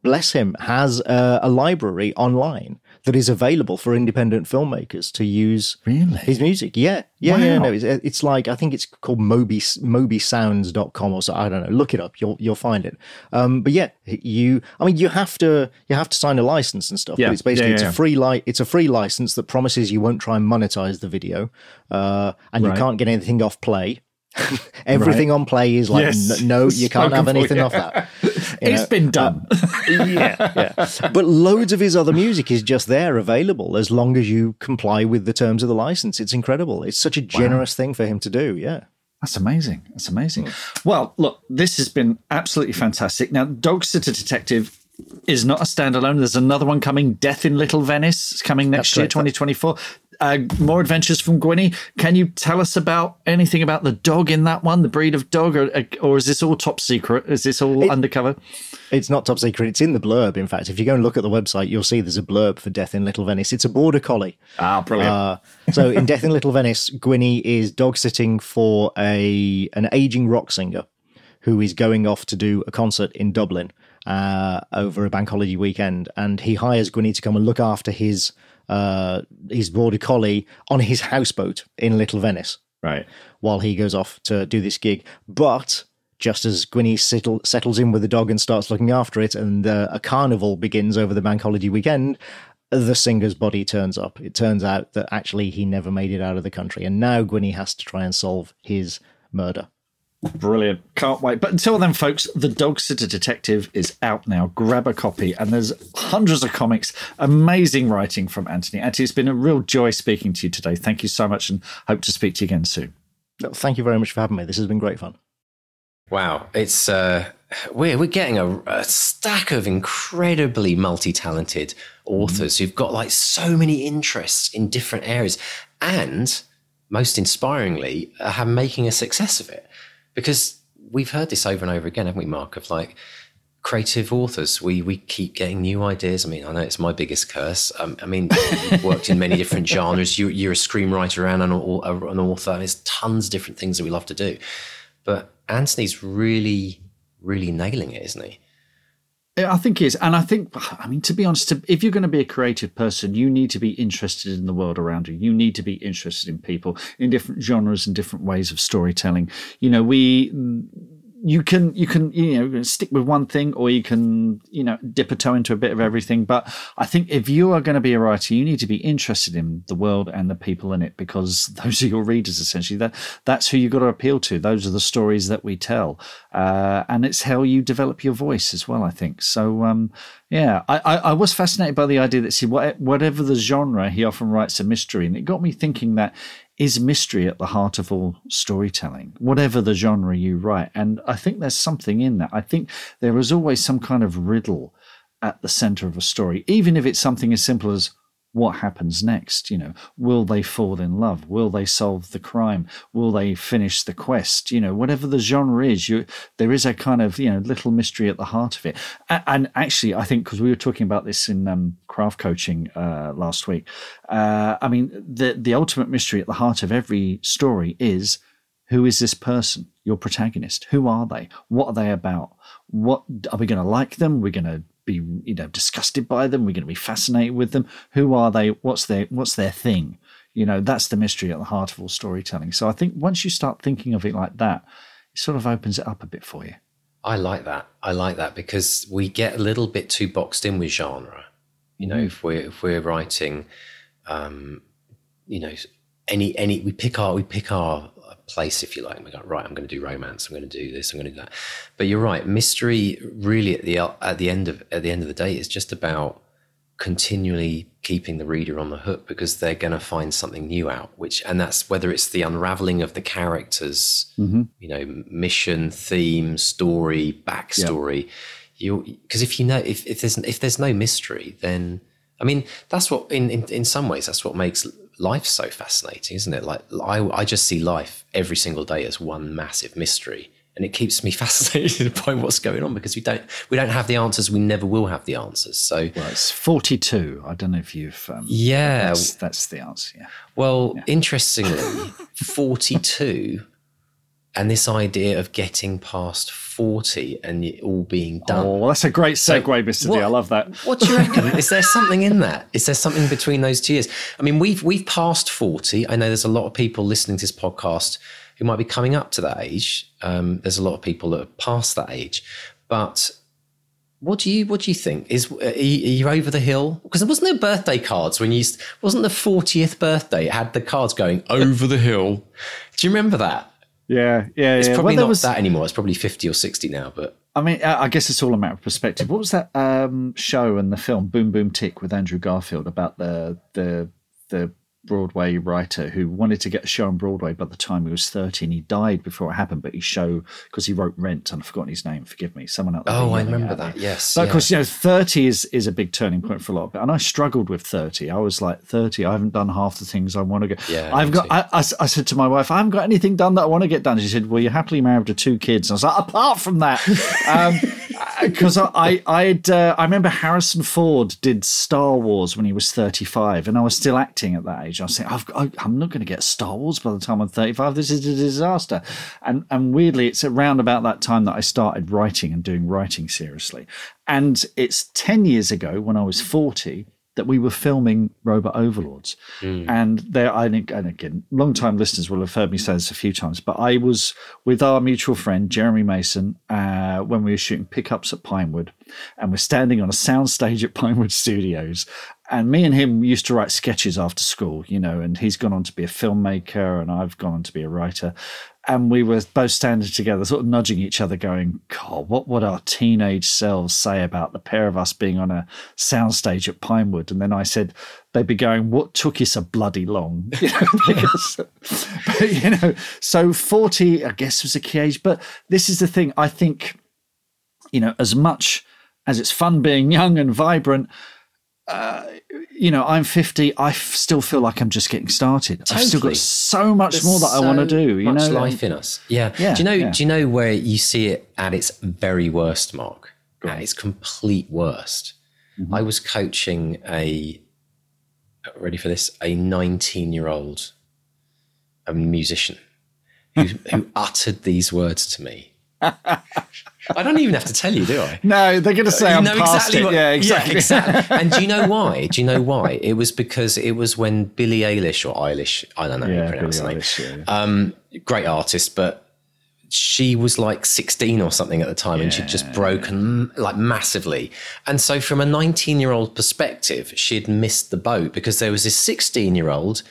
bless him, has uh, a library online that is available for independent filmmakers to use Really? his music. Yeah, yeah, yeah. No, it's, it's like I think it's called Moby mobysounds.com or so. I don't know. Look it up. You'll you'll find it. Um, but yeah, you. I mean, you have to you have to sign a license and stuff. Yeah, But it's basically yeah, it's yeah. a free li- It's a free license that promises you won't try and monetize the video, uh, and Right. you can't get anything off play. Everything on play is like Yes. no, you can't Spoken have for, anything yeah. off that. You It's know? been uh, done. yeah, yeah. But loads of his other music is just there available as long as you comply with the terms of the license. It's incredible. It's such a generous thing for him to do. Yeah. That's amazing. That's amazing. Mm. Well, look, this has been absolutely fantastic. Now, Dog Sitter Detective is not a standalone. There's another one coming, Death in Little Venice, is coming next That's year, correct. 2024. Uh, more adventures from Gwinny. Can you tell us about anything about the dog in that one, the breed of dog, or, or is this all top secret? Is this all undercover? It's not top secret. It's in the blurb. In fact, if you go and look at the website, you'll see there's a blurb for Death in Little Venice. It's a border collie. Ah, brilliant. Uh, so in Death in Little Venice, Gwinny is dog sitting for a an aging rock singer who is going off to do a concert in Dublin uh, over a bank holiday weekend, and he hires Gwinny to come and look after his uh, his border collie on his houseboat in Little Venice Right. while he goes off to do this gig. But just as Gwinny settle, settles in with the dog and starts looking after it, and uh, a carnival begins over the bank holiday weekend, the singer's body turns up. It turns out that actually he never made it out of the country, and now Gwinny has to try and solve his murder. Brilliant. Can't wait. But until then, folks, The Dog Sitter Detective is out now. Grab a copy. And there's hundreds of comics. Amazing writing from Antony. Antony, it's been a real joy speaking to you today. Thank you so much and hope to speak to you again soon. Thank you very much for having me. This has been great fun. Wow, it's uh, we're we're getting a, a stack of incredibly multi-talented authors who've got like so many interests in different areas, and most inspiringly, uh, are making a success of it. Because we've heard this over and over again, haven't we, Mark? Of like creative authors, we we keep getting new ideas. I mean, I know it's my biggest curse. Um, I mean, you've worked in many different genres. You, you're a screenwriter and an, an author. There's tons of different things that we love to do. But Antony's really, really nailing it, isn't he? I think is. And I think, I mean, to be honest, if you're going to be a creative person, you need to be interested in the world around you. You need to be interested in people, in different genres and different ways of storytelling. You know, we. You can you can you know stick with one thing or you can you know dip a toe into a bit of everything. But I think if you are going to be a writer, you need to be interested in the world and the people in it because those are your readers essentially. That that's who you've got to appeal to. Those are the stories that we tell, uh, and it's how you develop your voice as well. I think so. Um, yeah, I, I, I was fascinated by the idea that see what, whatever the genre, he often writes a mystery, and it got me thinking that is mystery at the heart of all storytelling, whatever the genre you write. And I think there's something in that. I think there is always some kind of riddle at the center of a story, even if it's something as simple as what happens next you know? Will they fall in love? Will they solve the crime? Will they finish the quest? You know whatever the genre is you there is a kind of you know little mystery at the heart of it. A- and actually i think because we were talking about this in um, craft coaching uh, last week uh, i mean the the ultimate mystery at the heart of every story is who is this person your protagonist? Who are they? What are they about? What are we going to like them? We're going to be you know disgusted by them we're going to be fascinated with them. Who are they? What's their what's their thing? You know that's the mystery at the heart of all storytelling. So i think once you start thinking of it like that it sort of opens it up a bit for you. I like that. I like that because we get a little bit too boxed in with genre. You know, if we're if we're writing, um, you know, any any we pick our we pick our place if you like. And we go right. I'm going to do romance. I'm going to do this. I'm going to do that. But you're right. Mystery really at the at the end of at the end of the day is just about continually keeping the reader on the hook because they're going to find something new out which and that's whether it's the unraveling of the characters mm-hmm. you know mission theme story backstory you because if you know if, if there's if there's no mystery then i mean that's what in, in in some ways that's what makes life so fascinating isn't it? Like i i just see life every single day as one massive mystery and it keeps me fascinated by what's going on because we don't we don't have the answers we never will have the answers so. Well it's 42 i don't know if you've um, yeah. that's, that's the answer yeah. Well, interestingly, 42 and this idea of getting past 40 and it all being done. oh well, that's a great segue mr d what- i love that What do you reckon? Is there something in that? Is there something between those two years? I mean, we've we've passed 40. I know there's a lot of people listening to this podcast who might be coming up to that age. Um, there's a lot of people that are past that age. But what do you what do you think? Is are you, over the hill? Because there wasn't there birthday cards when you wasn't the 40th birthday? It had the cards going over the hill. Do you remember that? Yeah yeah It's yeah. probably Well, not was- that anymore. It's probably 50 or 60 now, but I mean, I I guess it's all a matter of perspective. What was that um, show and the film Boom Boom Tick with Andrew Garfield about the the the Broadway writer who wanted to get a show on Broadway by the time he was thirty, and he died before it happened. But his show because he wrote Rent, and I've forgotten his name. Forgive me. Someone out there. oh, I remember at me. that. Yes. So, of course, you know, 30 is, is a big turning point for a lot of. And I struggled with 30. I was like, 30, I haven't done half the things I want to get. Yeah, I've got, I, I, I said to my wife, I haven't got anything done that I want to get done. She said, Well, you're happily married to two kids. And I was like, Apart from that. um, because I I I'd, uh, I remember Harrison Ford did Star Wars when he was thirty five, and I was still acting at that age. I was saying, I've, I, I'm not going to get Star Wars by the time I'm thirty five. This is a disaster. And and weirdly, it's around about that time that I started writing and doing writing seriously. And it's ten years ago when I was forty that we were filming Robot Overlords. Mm. And there, I think, and again, long time listeners will have heard me say this a few times, but I was with our mutual friend, Jeremy Mason, uh, when we were shooting pickups at Pinewood. And we're standing on a soundstage at Pinewood Studios. And me and him used to write sketches after school, you know, and he's gone on to be a filmmaker and I've gone on to be a writer and we were both standing together, sort of nudging each other, going, God, what would our teenage selves say about the pair of us being on a soundstage at Pinewood? And then I said, they'd be going, What took you so bloody long? You know, because, but, you know, so 40, I guess, was a key age. But this is the thing, I think, you know, as much as it's fun being young and vibrant, uh, you know, I'm 50. I still feel like I'm just getting started. Totally. I've still got so much There's more that so I want to do. You know, life in us. Yeah. yeah. Do you know? Yeah. Do you know where you see it at its very worst, Mark? Right. At its complete worst. Mm-hmm. I was coaching a. Ready for this? A 19 year old, a musician, who, who uttered these words to me. I don't even have to tell you, do I? No, they're going to say I'm past exactly it. What, yeah, exactly. Yeah, exactly. and do you know why? Do you know why? It was because it was when Billie Eilish or Eilish, I don't know yeah, how you pronounce Billie Eilish, yeah. um, great artist, but she was like 16 or something at the time yeah. and she'd just broken like massively. And so, from a 19 year old perspective, she'd missed the boat because there was this 16 year old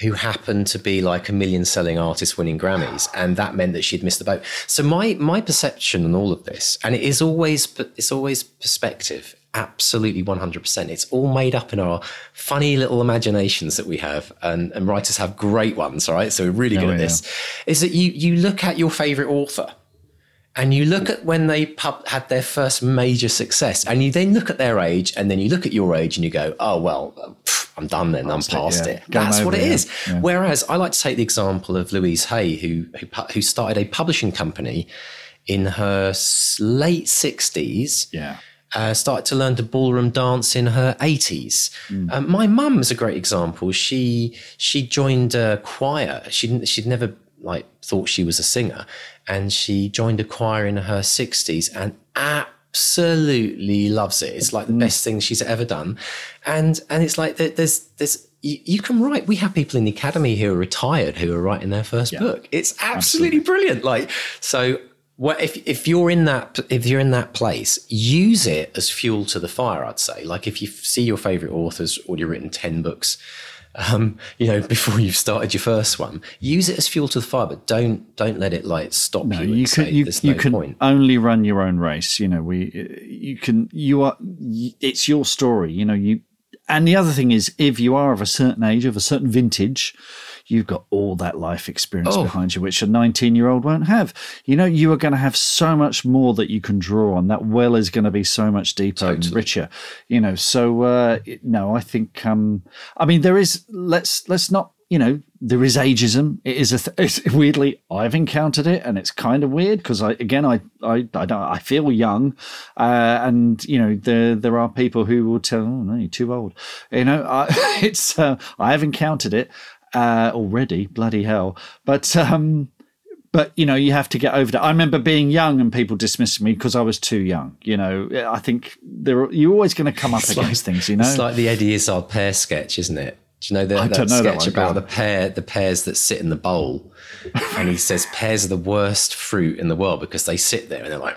who happened to be like a million selling artist winning Grammys. And that meant that she'd missed the boat. So my my perception on all of this, and it is always it's always perspective. Absolutely 100%. It's all made up in our funny little imaginations that we have. And, and writers have great ones, all right? So we're really oh, good oh, at this. Is that you, you look at your favorite author and you look at when they pub- had their first major success, and you then look at their age, and then you look at your age, and you go, "Oh well, pff, I'm done then. I'm past it. Yeah. it. That's what it is." Yeah. Whereas I like to take the example of Louise Hay, who who, who started a publishing company in her late sixties. Yeah. Uh, started to learn to ballroom dance in her 80s. Mm. Um, my mum is a great example. She she joined a choir. She she'd never like thought she was a singer, and she joined a choir in her 60s and absolutely loves it. It's like the best thing she's ever done. And and it's like there's there's you, you, can write. We have people in the academy who are retired who are writing their first yeah. book. It's absolutely, absolutely, brilliant. Like so well, if if you're in that if you're in that place, use it as fuel to the fire. I'd say, like if you see your favorite authors already written ten books, um, you know, before you've started your first one. Use it as fuel to the fire, but don't don't let it like stop no, you. You can you, you no can point. only run your own race. You know, we you can you are it's your story. You know, you and the other thing is if you are of a certain age, of a certain vintage, you've got all that life experience oh. behind you, which a 19 year old won't have. You know, you are going to have so much more that you can draw on. That well is going to be so much deeper totally. and richer, you know. So, uh, no, I think, um, I mean, there is, let's, let's not, you know, there is ageism. It is a th- it's, weirdly I've encountered it, and it's kind of weird because I again I I I, don't, I feel young, uh, and you know there there are people who will tell oh no you're too old. You know I, it's uh, I have encountered it, uh, already. Bloody hell! But um, but you know, you have to get over that. I remember being young and people dismissing me because I was too young. You know, I think there you're always going to come up it's against like, things. You know, it's like the Eddie Izzard pear sketch, isn't it? Do you know, the, that know sketch that about the pear, the pears that sit in the bowl? and he says pears are the worst fruit in the world because they sit there and they're like,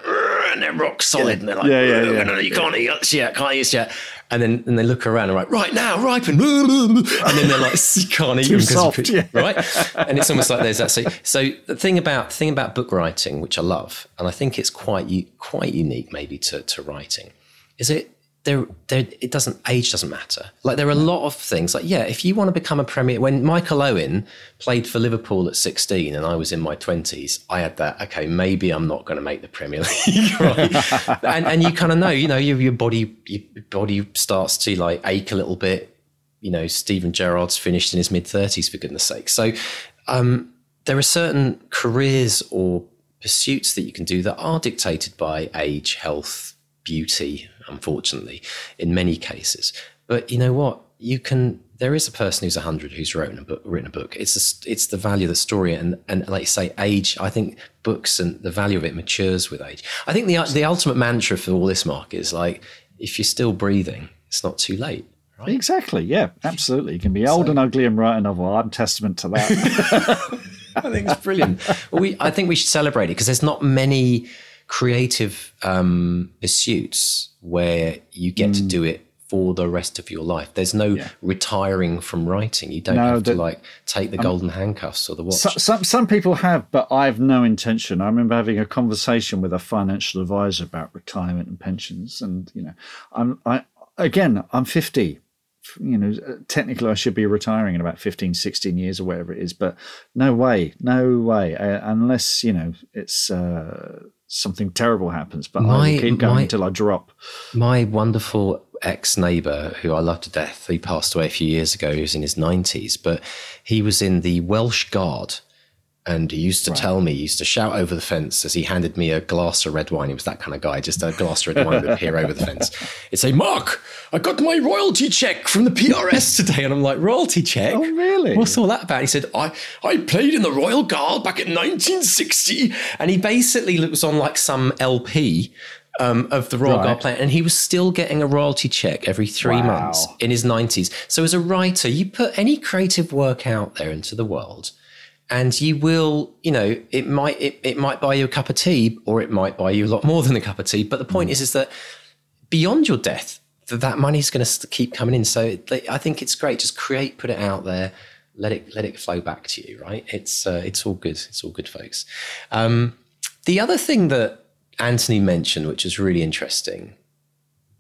and they're rock solid, yeah. and they're like, yeah, yeah, yeah. No, no, you can't eat yet, can't eat yet and then and they look around and like right now ripen and then they're like you can't eat them soft, yeah. right and it's almost like there's that so so the thing about thing about book writing which I love and I think it's quite quite unique maybe to to writing is it there, there, it doesn't age doesn't matter. Like there are a lot of things. Like yeah, if you want to become a premier, when Michael Owen played for Liverpool at sixteen, and I was in my twenties, I had that. Okay, maybe I'm not going to make the Premier League, right? and, and you kind of know, you know, your, your body, your body starts to like ache a little bit. You know, Steven Gerrard's finished in his mid thirties, for goodness sake. So um, there are certain careers or pursuits that you can do that are dictated by age, health, beauty, unfortunately, in many cases. But you know what? You can. There is a person who's hundred who's written a book. Written a book. It's a, it's the value of the story, and and like you say, age. I think books and the value of it matures with age. I think the the ultimate mantra for all this, Mark, is like if you're still breathing, it's not too late. Right? Exactly. Yeah, absolutely. You can be old so, and ugly and write a novel. I'm testament to that. I think it's brilliant. Well, we, I think we should celebrate it because there's not many creative um, pursuits where you get mm. to do it for the rest of your life. There's no yeah. retiring from writing. You don't no, have to like take the um, golden handcuffs or the watch. So, some some people have, but I have no intention. I remember having a conversation with a financial advisor about retirement and pensions, and you know, I'm I again I'm 50 you know, technically I should be retiring in about 15, 16 years or whatever it is, but no way, no way, uh, unless, you know, it's uh, something terrible happens, but my, I keep going my, until I drop. My wonderful ex neighbor, who I love to death, he passed away a few years ago. He was in his 90s, but he was in the Welsh Guard and he used to right. tell me, he used to shout over the fence as he handed me a glass of red wine. He was that kind of guy, just a glass of red wine would appear over the fence. He'd say, Mark, I got my royalty check from the PRS today. And I'm like, royalty check? Oh, really? What's all that about? He said, I, I played in the Royal Guard back in 1960. And he basically was on like some LP um, of the Royal right. Guard playing, and he was still getting a royalty check every three wow. months in his 90s. So, as a writer, you put any creative work out there into the world, and you will you know it might it, it might buy you a cup of tea or it might buy you a lot more than a cup of tea. But the point mm. is is that beyond your death that that money's going to keep coming in. So i think it's great. Just create put it out there. Let it let it flow back to you right? It's uh, it's all good. It's all good folks. Um, the other thing that Antony mentioned which is really interesting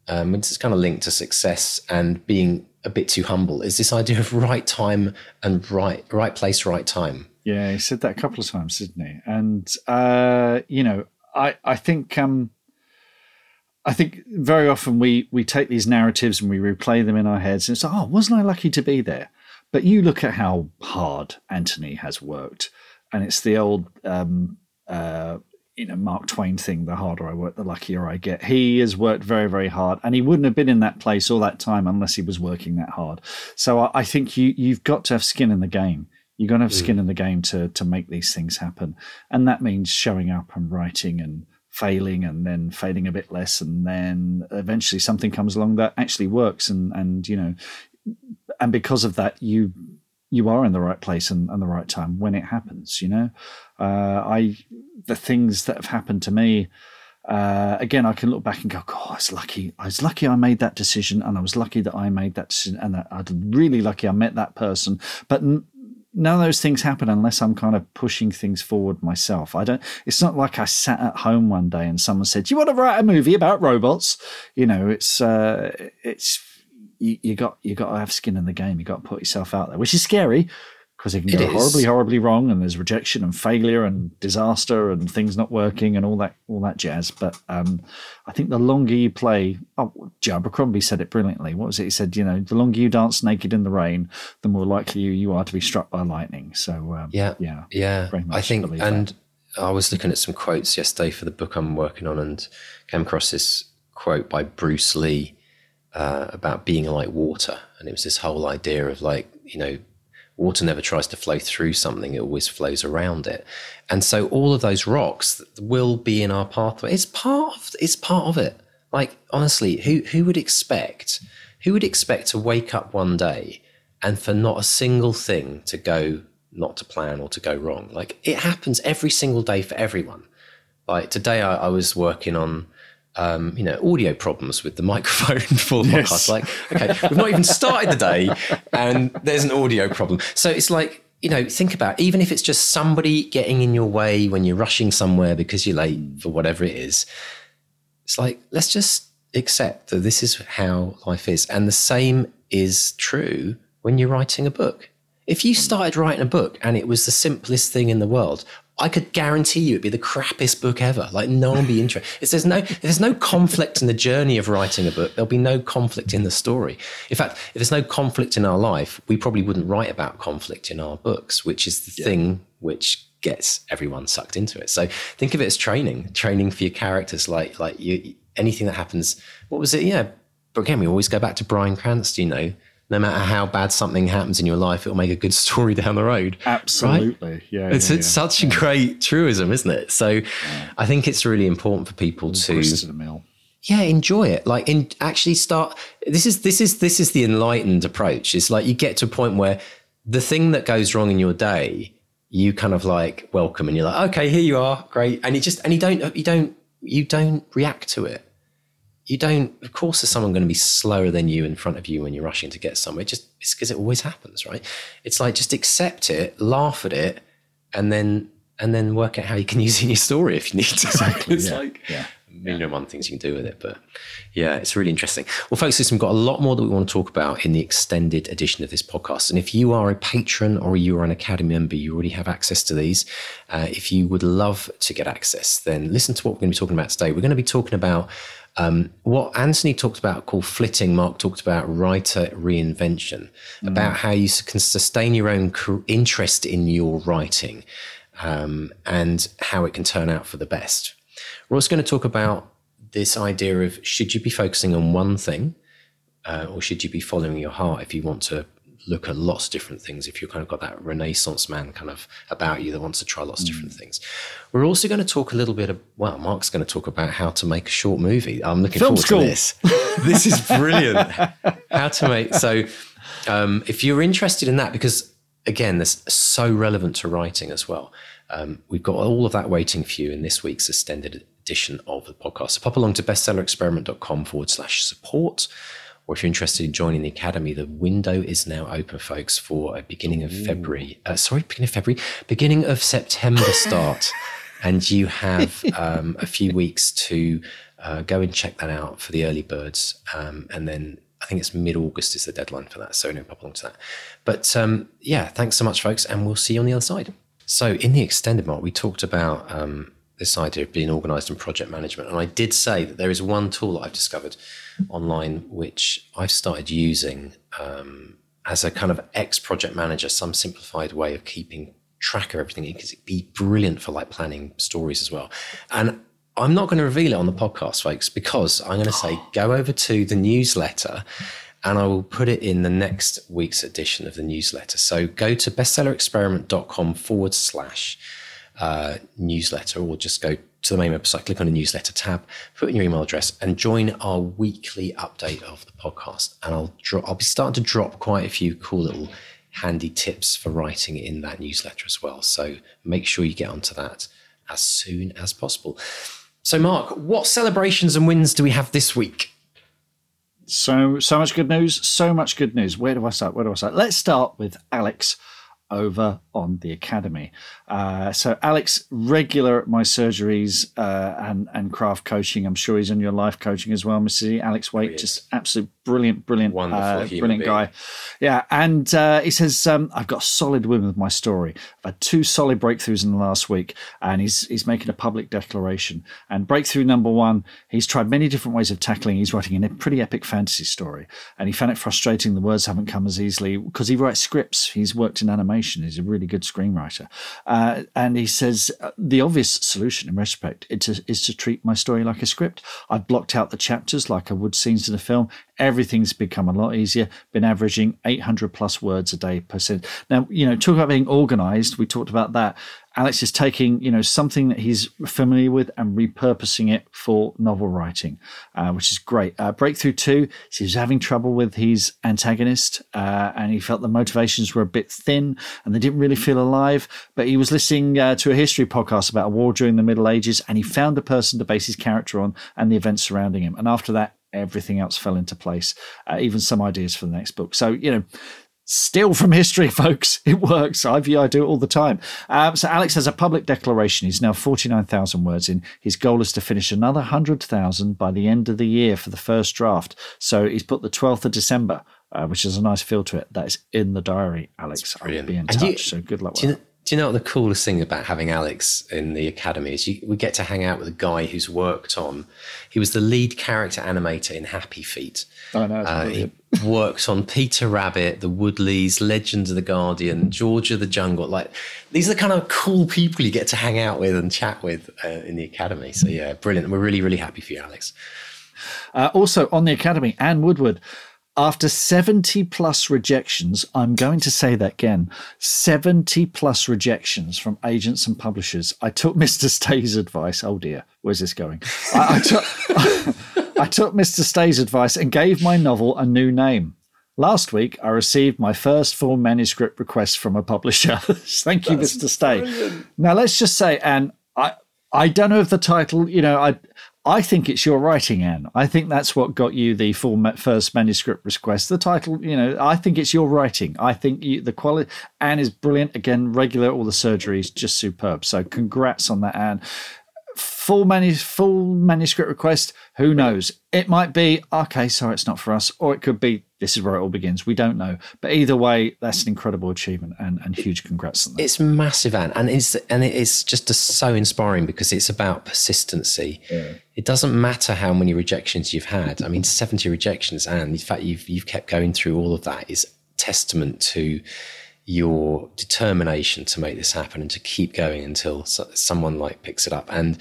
um, which is kind of linked to success and being a bit too humble is this idea of right time and right right place right time yeah, he said that a couple of times, didn't he? And uh, you know, I I think um, I think very often we we take these narratives and we replay them in our heads and it's oh, wasn't I lucky to be there? But you look at how hard Antony has worked, and it's the old um, uh, you know Mark Twain thing: the harder I work, the luckier I get. He has worked very, very hard, and he wouldn't have been in that place all that time unless he was working that hard. So I, I think you you've got to have skin in the game. You're going to have skin mm. in the game to to make these things happen, and that means showing up and writing and failing and then failing a bit less and then eventually something comes along that actually works and and you know and because of that you you are in the right place and, and the right time when it happens you know uh, i the things that have happened to me uh, again i can look back and go god i was lucky i was lucky i made that decision and i was lucky that i made that decision and i was really lucky i met that person but none of those things happen unless I'm kind of pushing things forward myself. I don't. It's not like I sat at home one day and someone said, "Do you want to write a movie about robots?" You know, it's uh, it's you, you got you got to have skin in the game. You got to put yourself out there, which is scary because it can go horribly, horribly wrong, and there's rejection and failure and disaster and things not working and all that, all that jazz. But um, I think the longer you play, oh, Joe Abercrombie said it brilliantly. What was it? He said, you know, the longer you dance naked in the rain, the more likely you, you are to be struck by lightning. So um, yeah, yeah, yeah. I think, and that. I was looking at some quotes yesterday for the book I'm working on, and came across this quote by Bruce Lee uh, about being like water, and it was this whole idea of like you know water never tries to flow through something, it always flows around it. And so all of those rocks that will be in our pathway. It's part of it's part of it. Like honestly, who who would expect who would expect to wake up one day and for not a single thing to go not to plan or to go wrong? Like it happens every single day for everyone. Like today I, I was working on um, you know, audio problems with the microphone for the yes. podcast. Like, okay, we've not even started the day and there's an audio problem. So it's like, you know, think about even if it's just somebody getting in your way when you're rushing somewhere because you're late for whatever it is. It's like, let's just accept that this is how life is. And the same is true when you're writing a book. If you started writing a book and it was the simplest thing in the world, I could guarantee you it'd be the crappiest book ever. Like no one would be interested. If there's no if there's no conflict in the journey of writing a book, there'll be no conflict in the story. In fact, if there's no conflict in our life, we probably wouldn't write about conflict in our books, which is the yeah. thing which gets everyone sucked into it. So think of it as training, training for your characters. Like like you anything that happens. What was it? Yeah, but again, we always go back to Bryan Cranston. You know, no matter how bad something happens in your life, it'll make a good story down the road. Absolutely, right? yeah. It's yeah, it's yeah. such a great truism, isn't it? So, I think it's really important for people to to the mill. yeah enjoy it like in actually start this is this is this is the enlightened approach it's like you get to a point where the thing that goes wrong in your day you kind of like welcome and you're like okay here you are great and you just and you don't you don't you don't react to it you don't of course there's someone going to be slower than you in front of you when you're rushing to get somewhere just it's because it always happens right it's like just accept it laugh at it and then and then work out how you can use it in your story if you need to exactly it's yeah, like yeah. million and one things you can do with it. But yeah, it's really interesting. Well, folks, listen, we've got a lot more that we want to talk about in the extended edition of this podcast. And if you are a patron or you are an Academy member, you already have access to these. Uh, if you would love to get access, then listen to what we're going to be talking about today. We're going to be talking about um, what Antony talked about called flitting. Mark talked about writer reinvention, about how you can sustain your own interest in your writing um, and how it can turn out for the best. We're also going to talk about this idea of should you be focusing on one thing uh, or should you be following your heart if you want to look at lots of different things if you've kind of got that renaissance man kind of about you that wants to try lots of different things. We're also going to talk a little bit of well mark's going to talk about how to make a short movie. I'm looking Film forward school. to this. This is brilliant. How to make so um, if you're interested in that because again this is so relevant to writing as well um, we've got all of that waiting for you in this week's extended edition of the podcast. So pop along to bestsellerexperiment.com forward slash support or if you're interested in joining the academy, the window is now open, folks, for a beginning of February. Uh, sorry, beginning of February, beginning of September start, and you have um, a few weeks to uh, go and check that out for the early birds, um, and then I think it's mid August is the deadline for that. So no, pop along to that. But um, yeah, thanks so much, folks, and we'll see you on the other side. So in the extended mark, we talked about um, this idea of being organized and project management. And I did say that there is one tool that I've discovered online, which I've started using um, as a kind of ex project manager, some simplified way of keeping track of everything. Because it'd be brilliant for like planning stories as well. And I'm not going to reveal it on the podcast, folks, because I'm going to say go over to the newsletter and I will put it in the next week's edition of the newsletter. So go to bestsellerexperiment.com forward slash uh, newsletter, or just go to the main website, click on the newsletter tab, put in your email address, and join our weekly update of the podcast. And I'll dro- I'll be starting to drop quite a few cool little handy tips for writing in that newsletter as well. So make sure you get onto that as soon as possible. So, Mark, what celebrations and wins do we have this week? So so much good news, so much good news. Where do I start? Where do I start? Let's start with Alex over on the academy. Uh, so Alex, regular at my surgeries uh, and and craft coaching. I'm sure he's on your life coaching as well, Mrs. Alex Waite, just absolute brilliant, brilliant, Wonderful uh, brilliant being. guy. Yeah, and uh, he says um, I've got a solid win with my story. I've had two solid breakthroughs in the last week, and he's he's making a public declaration. And breakthrough number one, he's tried many different ways of tackling. He's writing a pretty epic fantasy story, and he found it frustrating. The words haven't come as easily because he writes scripts. He's worked in animation. He's a really good screenwriter, uh, and he says uh, the obvious solution in retrospect is to, is to treat my story like a script. I've blocked out the chapters like I would scenes in a film. Everything's become a lot easier. Been averaging 800 plus words a day per sentence. Now, you know, talk about being organized. We talked about that. Alex is taking, you know, something that he's familiar with and repurposing it for novel writing, uh, which is great. Uh, Breakthrough two, he was having trouble with his antagonist, uh, and he felt the motivations were a bit thin and they didn't really feel alive. But he was listening uh, to a history podcast about a war during the Middle Ages, and he found a person to base his character on and the events surrounding him. And after that, everything else fell into place, uh, even some ideas for the next book. So, you know, still from history, folks. It works. I, I do it all the time. Um, so Alex has a public declaration. He's now 49,000 words in. His goal is to finish another 100,000 by the end of the year for the first draft. So he's put the 12th of December, uh, which is a nice feel to it. That is in the diary, Alex. I'll be in touch. you- so good luck with you. Do you know what the coolest thing about having Alex in the academy is? You, we get to hang out with a guy who's worked on. He was the lead character animator in Happy Feet. I know. Uh, he worked on Peter Rabbit, The Woodleys, Legends of the Guardian, George of the Jungle. Like these are the kind of cool people you get to hang out with and chat with uh, in the academy. So yeah, brilliant. We're really really happy for you, Alex. Uh, also on the academy, Anne Woodward. After 70 plus rejections, I'm going to say that again 70 plus rejections from agents and publishers. I took Mr. Stay's advice. Oh dear, where's this going? I, I, took, I took Mr. Stay's advice and gave my novel a new name. Last week, I received my first full manuscript request from a publisher. Thank you, That's Mr. Stay. brilliant. Now, let's just say, and I, I don't know if the title, you know, I, I think it's your writing, Anne. I think that's what got you the full first manuscript request. The title, you know, I think it's your writing. I think you, the quality, Anne is brilliant. Again, regular, all the surgeries, just superb. So, congrats on that, Anne. Full manu- full manuscript request. Who knows? It might be okay. Sorry, it's not for us, or it could be this is where it all begins. We don't know, but either way, that's an incredible achievement and, and huge congrats on that. It's massive, Anne, and it's and it is just so inspiring because it's about persistency. It doesn't matter how many rejections you've had. I mean, seventy rejections, and the fact you've you've kept going through all of that is testament to your determination to make this happen and to keep going until so, someone like picks it up and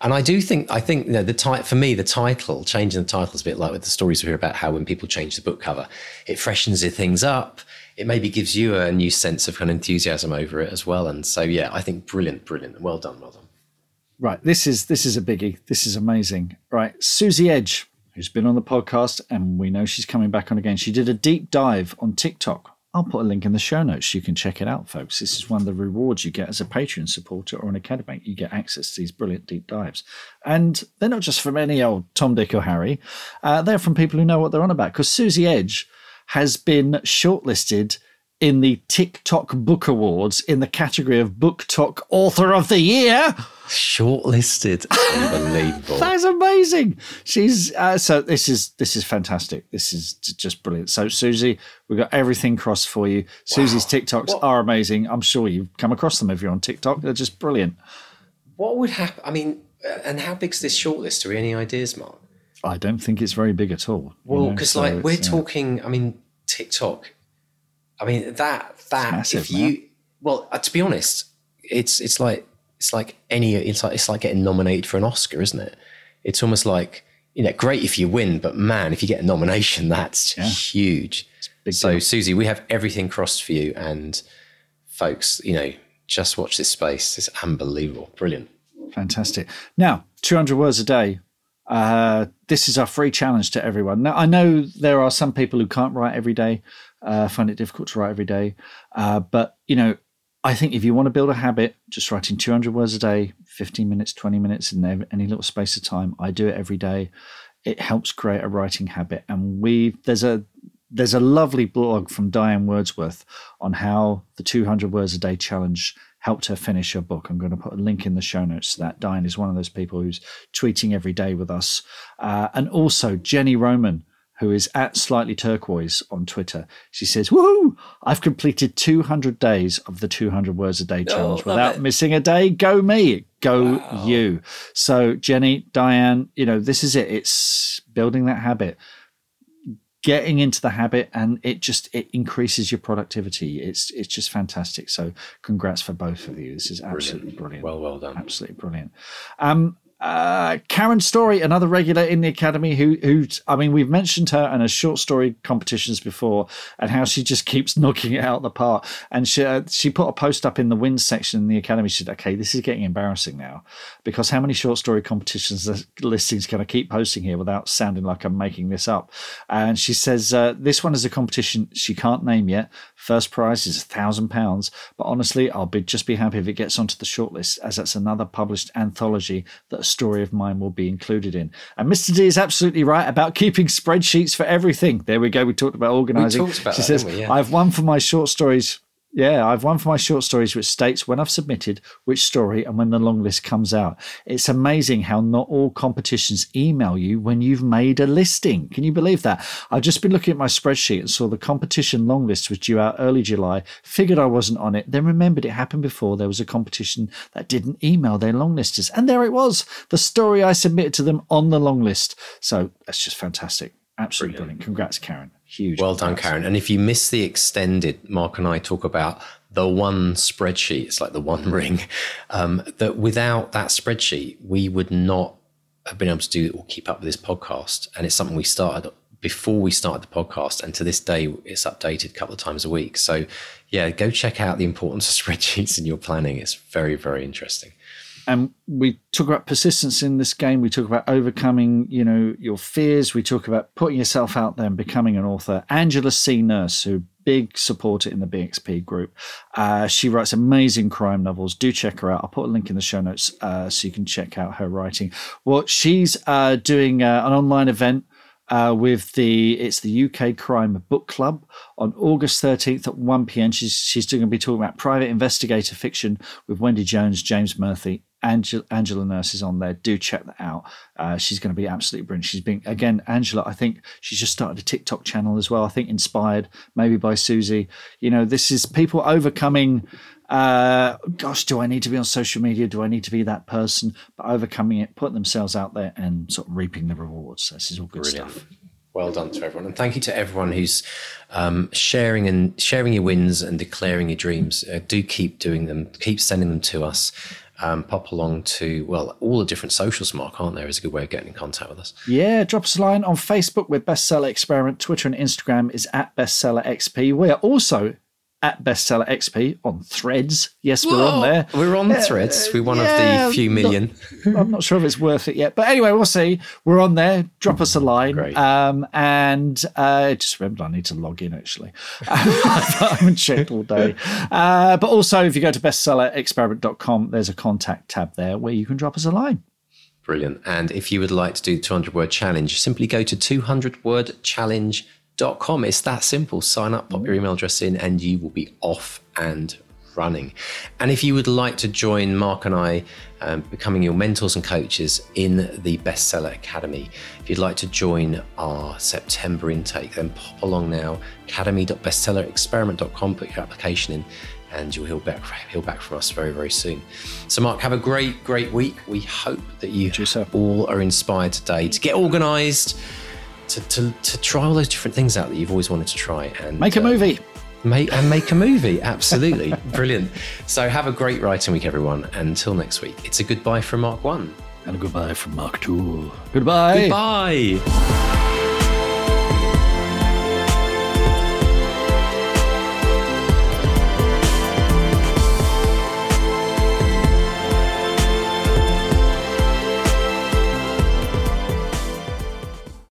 and I do think I think you know the ti- for me the title changing the title is a bit like with the stories we hear about how when people change the book cover it freshens things up it maybe gives you a new sense of kind of enthusiasm over it as well and so yeah I think brilliant brilliant well done well done Right, this is this is a biggie. This is amazing. Right, Susie Edge, who's been on the podcast, and we know she's coming back on again. She did a deep dive on TikTok. I'll put a link in the show notes. You can check it out, folks. This is one of the rewards you get as a Patreon supporter or an academic. You get access to these brilliant deep dives, and they're not just from any old Tom, Dick, or Harry. Uh, they're from people who know what they're on about. Because Susie Edge has been shortlisted in the TikTok Book Awards in the category of BookTok Author of the Year. shortlisted unbelievable That's amazing. She's uh, so this is this is fantastic. This is just brilliant. So Susie, we've got everything crossed for you. Susie's TikToks What- are amazing. I'm sure you've come across them if you're on TikTok. They're just brilliant. what would happen I mean uh, and how big's this shortlist are we any ideas Mark I don't think it's very big at all. you Well, know, because so like we're it's, uh, talking, I mean, TikTok. I mean that that massive, if you well, uh, to be honest, it's it's like it's like any it's like it's like getting nominated for an Oscar, isn't it? It's almost like you know, great if you win, but man, if you get a nomination, that's Yeah. huge. So, deal. Susie, we have everything crossed for you, and folks, you know, just watch this space. It's unbelievable, brilliant. Fantastic. Now, 200 words a day. Uh, this is our free challenge to everyone. Now, I know there are some people who can't write every day, uh, find it difficult to write every day. Uh, but, you know, I think if you want to build a habit, just writing 200 words a day, 15 minutes, 20 minutes in any little space of time, I do it every day. It helps create a writing habit. And we, there's a, there's a lovely blog from Diane Wordsworth on how the 200 words a day challenge helped her finish her book. I'm going to put a link in the show notes to that. Diane is one of those people who's tweeting every day with us. Uh, and also Jenny Roman, who is at Slightly Turquoise on Twitter. She says, Woohoo! I've completed 200 days of the 200 words a day challenge love without it. missing a day. Go me. Go you. So, Jenny, Diane, you know, this is it. It's building that habit getting into the habit and it just it increases your productivity it's it's just fantastic so congrats for both of you this is absolutely brilliant, Well, well done. absolutely brilliant um uh, Karen Story, another regular in the academy, who, who I mean, we've mentioned her in her short story competitions before, and how she just keeps knocking it out the park. And she uh, she put a post up in the wins section in the academy. She said, "Okay, this is getting embarrassing now, because how many short story competitions listings can I keep posting here without sounding like I'm making this up?" And she says, uh, "This one is a competition she can't name yet. First prize is a thousand pounds, but honestly, I'll be just be happy if it gets onto the shortlist, as that's another published anthology that a story of mine will be included in. And Mr. D is absolutely right about keeping spreadsheets for everything. There we go. We talked about organising. talked about she that, says? Yeah. I've one for my short stories Yeah, I've one for my short stories, which states when I've submitted which story and when the long list comes out. It's amazing how not all competitions email you when you've made a listing. Can you believe that? I've just been looking at my spreadsheet and saw the competition long list was due out early July, figured I wasn't on it, then remembered it happened before there was a competition that didn't email their long listers. And there it was, the story I submitted to them on the long list. So that's just fantastic. Absolutely brilliant. brilliant. Congrats, Karen. Huge. Well done, Karen. And if you miss the extended, Mark and I talk about the one spreadsheet. It's like the one ring. Um, that without that spreadsheet, we would not have been able to do or keep up with this podcast. And it's something we started before we started the podcast. And to this day, it's updated a couple of times a week. So, yeah, go check out the importance of spreadsheets in your planning. It's very, very interesting and we talk about persistence in this game. We talk about overcoming, you know, your fears. We talk about putting yourself out there and becoming an author. Angela C. Nurse, who big supporter in the BXP group, uh, she writes amazing crime novels. Do check her out. I'll put a link in the show notes uh, so you can check out her writing. Well, she's uh, doing uh, an online event. Uh, with the it's the UK Crime Book Club on August 13th at 1 p.m. She's she's going to be talking about private investigator fiction with Wendy Jones, James Murphy, Angela, Angela Nurse is on there. Do check that out. Uh, she's going to be absolutely brilliant. She's been again, Angela. I think she's just started a TikTok channel as well. I think inspired maybe by Susie. You know, this is people overcoming. Uh, gosh, do I need to be on social media? Do I need to be that person? But overcoming it, putting themselves out there, and sort of reaping the rewards. This is all good brilliant. stuff. Well done to everyone, and thank you to everyone who's um, sharing and sharing your wins and declaring your dreams. Uh, do keep doing them. Keep sending them to us um, pop along to, well, all the different socials, Mark, aren't there? Is a good way of getting in contact with us. Yeah, drop us a line on Facebook with Bestseller Experiment. Twitter and Instagram is at Bestseller XP. We are also at Bestseller XP on Threads. Yes, we're on there. We're on the Threads. We're one yeah, of the few million. Not, I'm not sure if it's worth it yet, but anyway, we'll see. We're on there. Drop us a line. Great. Um, and uh, just remember, I need to log in actually. I haven't checked all day. Uh, but also, if you go to bestsellerexperiment.com, there's a contact tab there where you can drop us a line. Brilliant. And if you would like to do the 200 word challenge, simply go to 200 challenge com. It's that simple. Sign up, pop your email address in, and you will be off and running. And if you would like to join Mark and I um, becoming your mentors and coaches in the Bestseller Academy, if you'd like to join our September intake, then pop along now, academy.bestsellerexperiment.com, put your application in. And you'll hear back, hear back from us very, very soon. So, Mark, have a great, great week. We hope that you all are inspired today to get organized, to, to, to try all those different things out that you've always wanted to try and make a uh, movie. Make, and make a movie. Absolutely. Brilliant. So have a great writing week, everyone. Until next week, it's a goodbye from Mark 1. And a goodbye from Mark 2. Goodbye. Goodbye.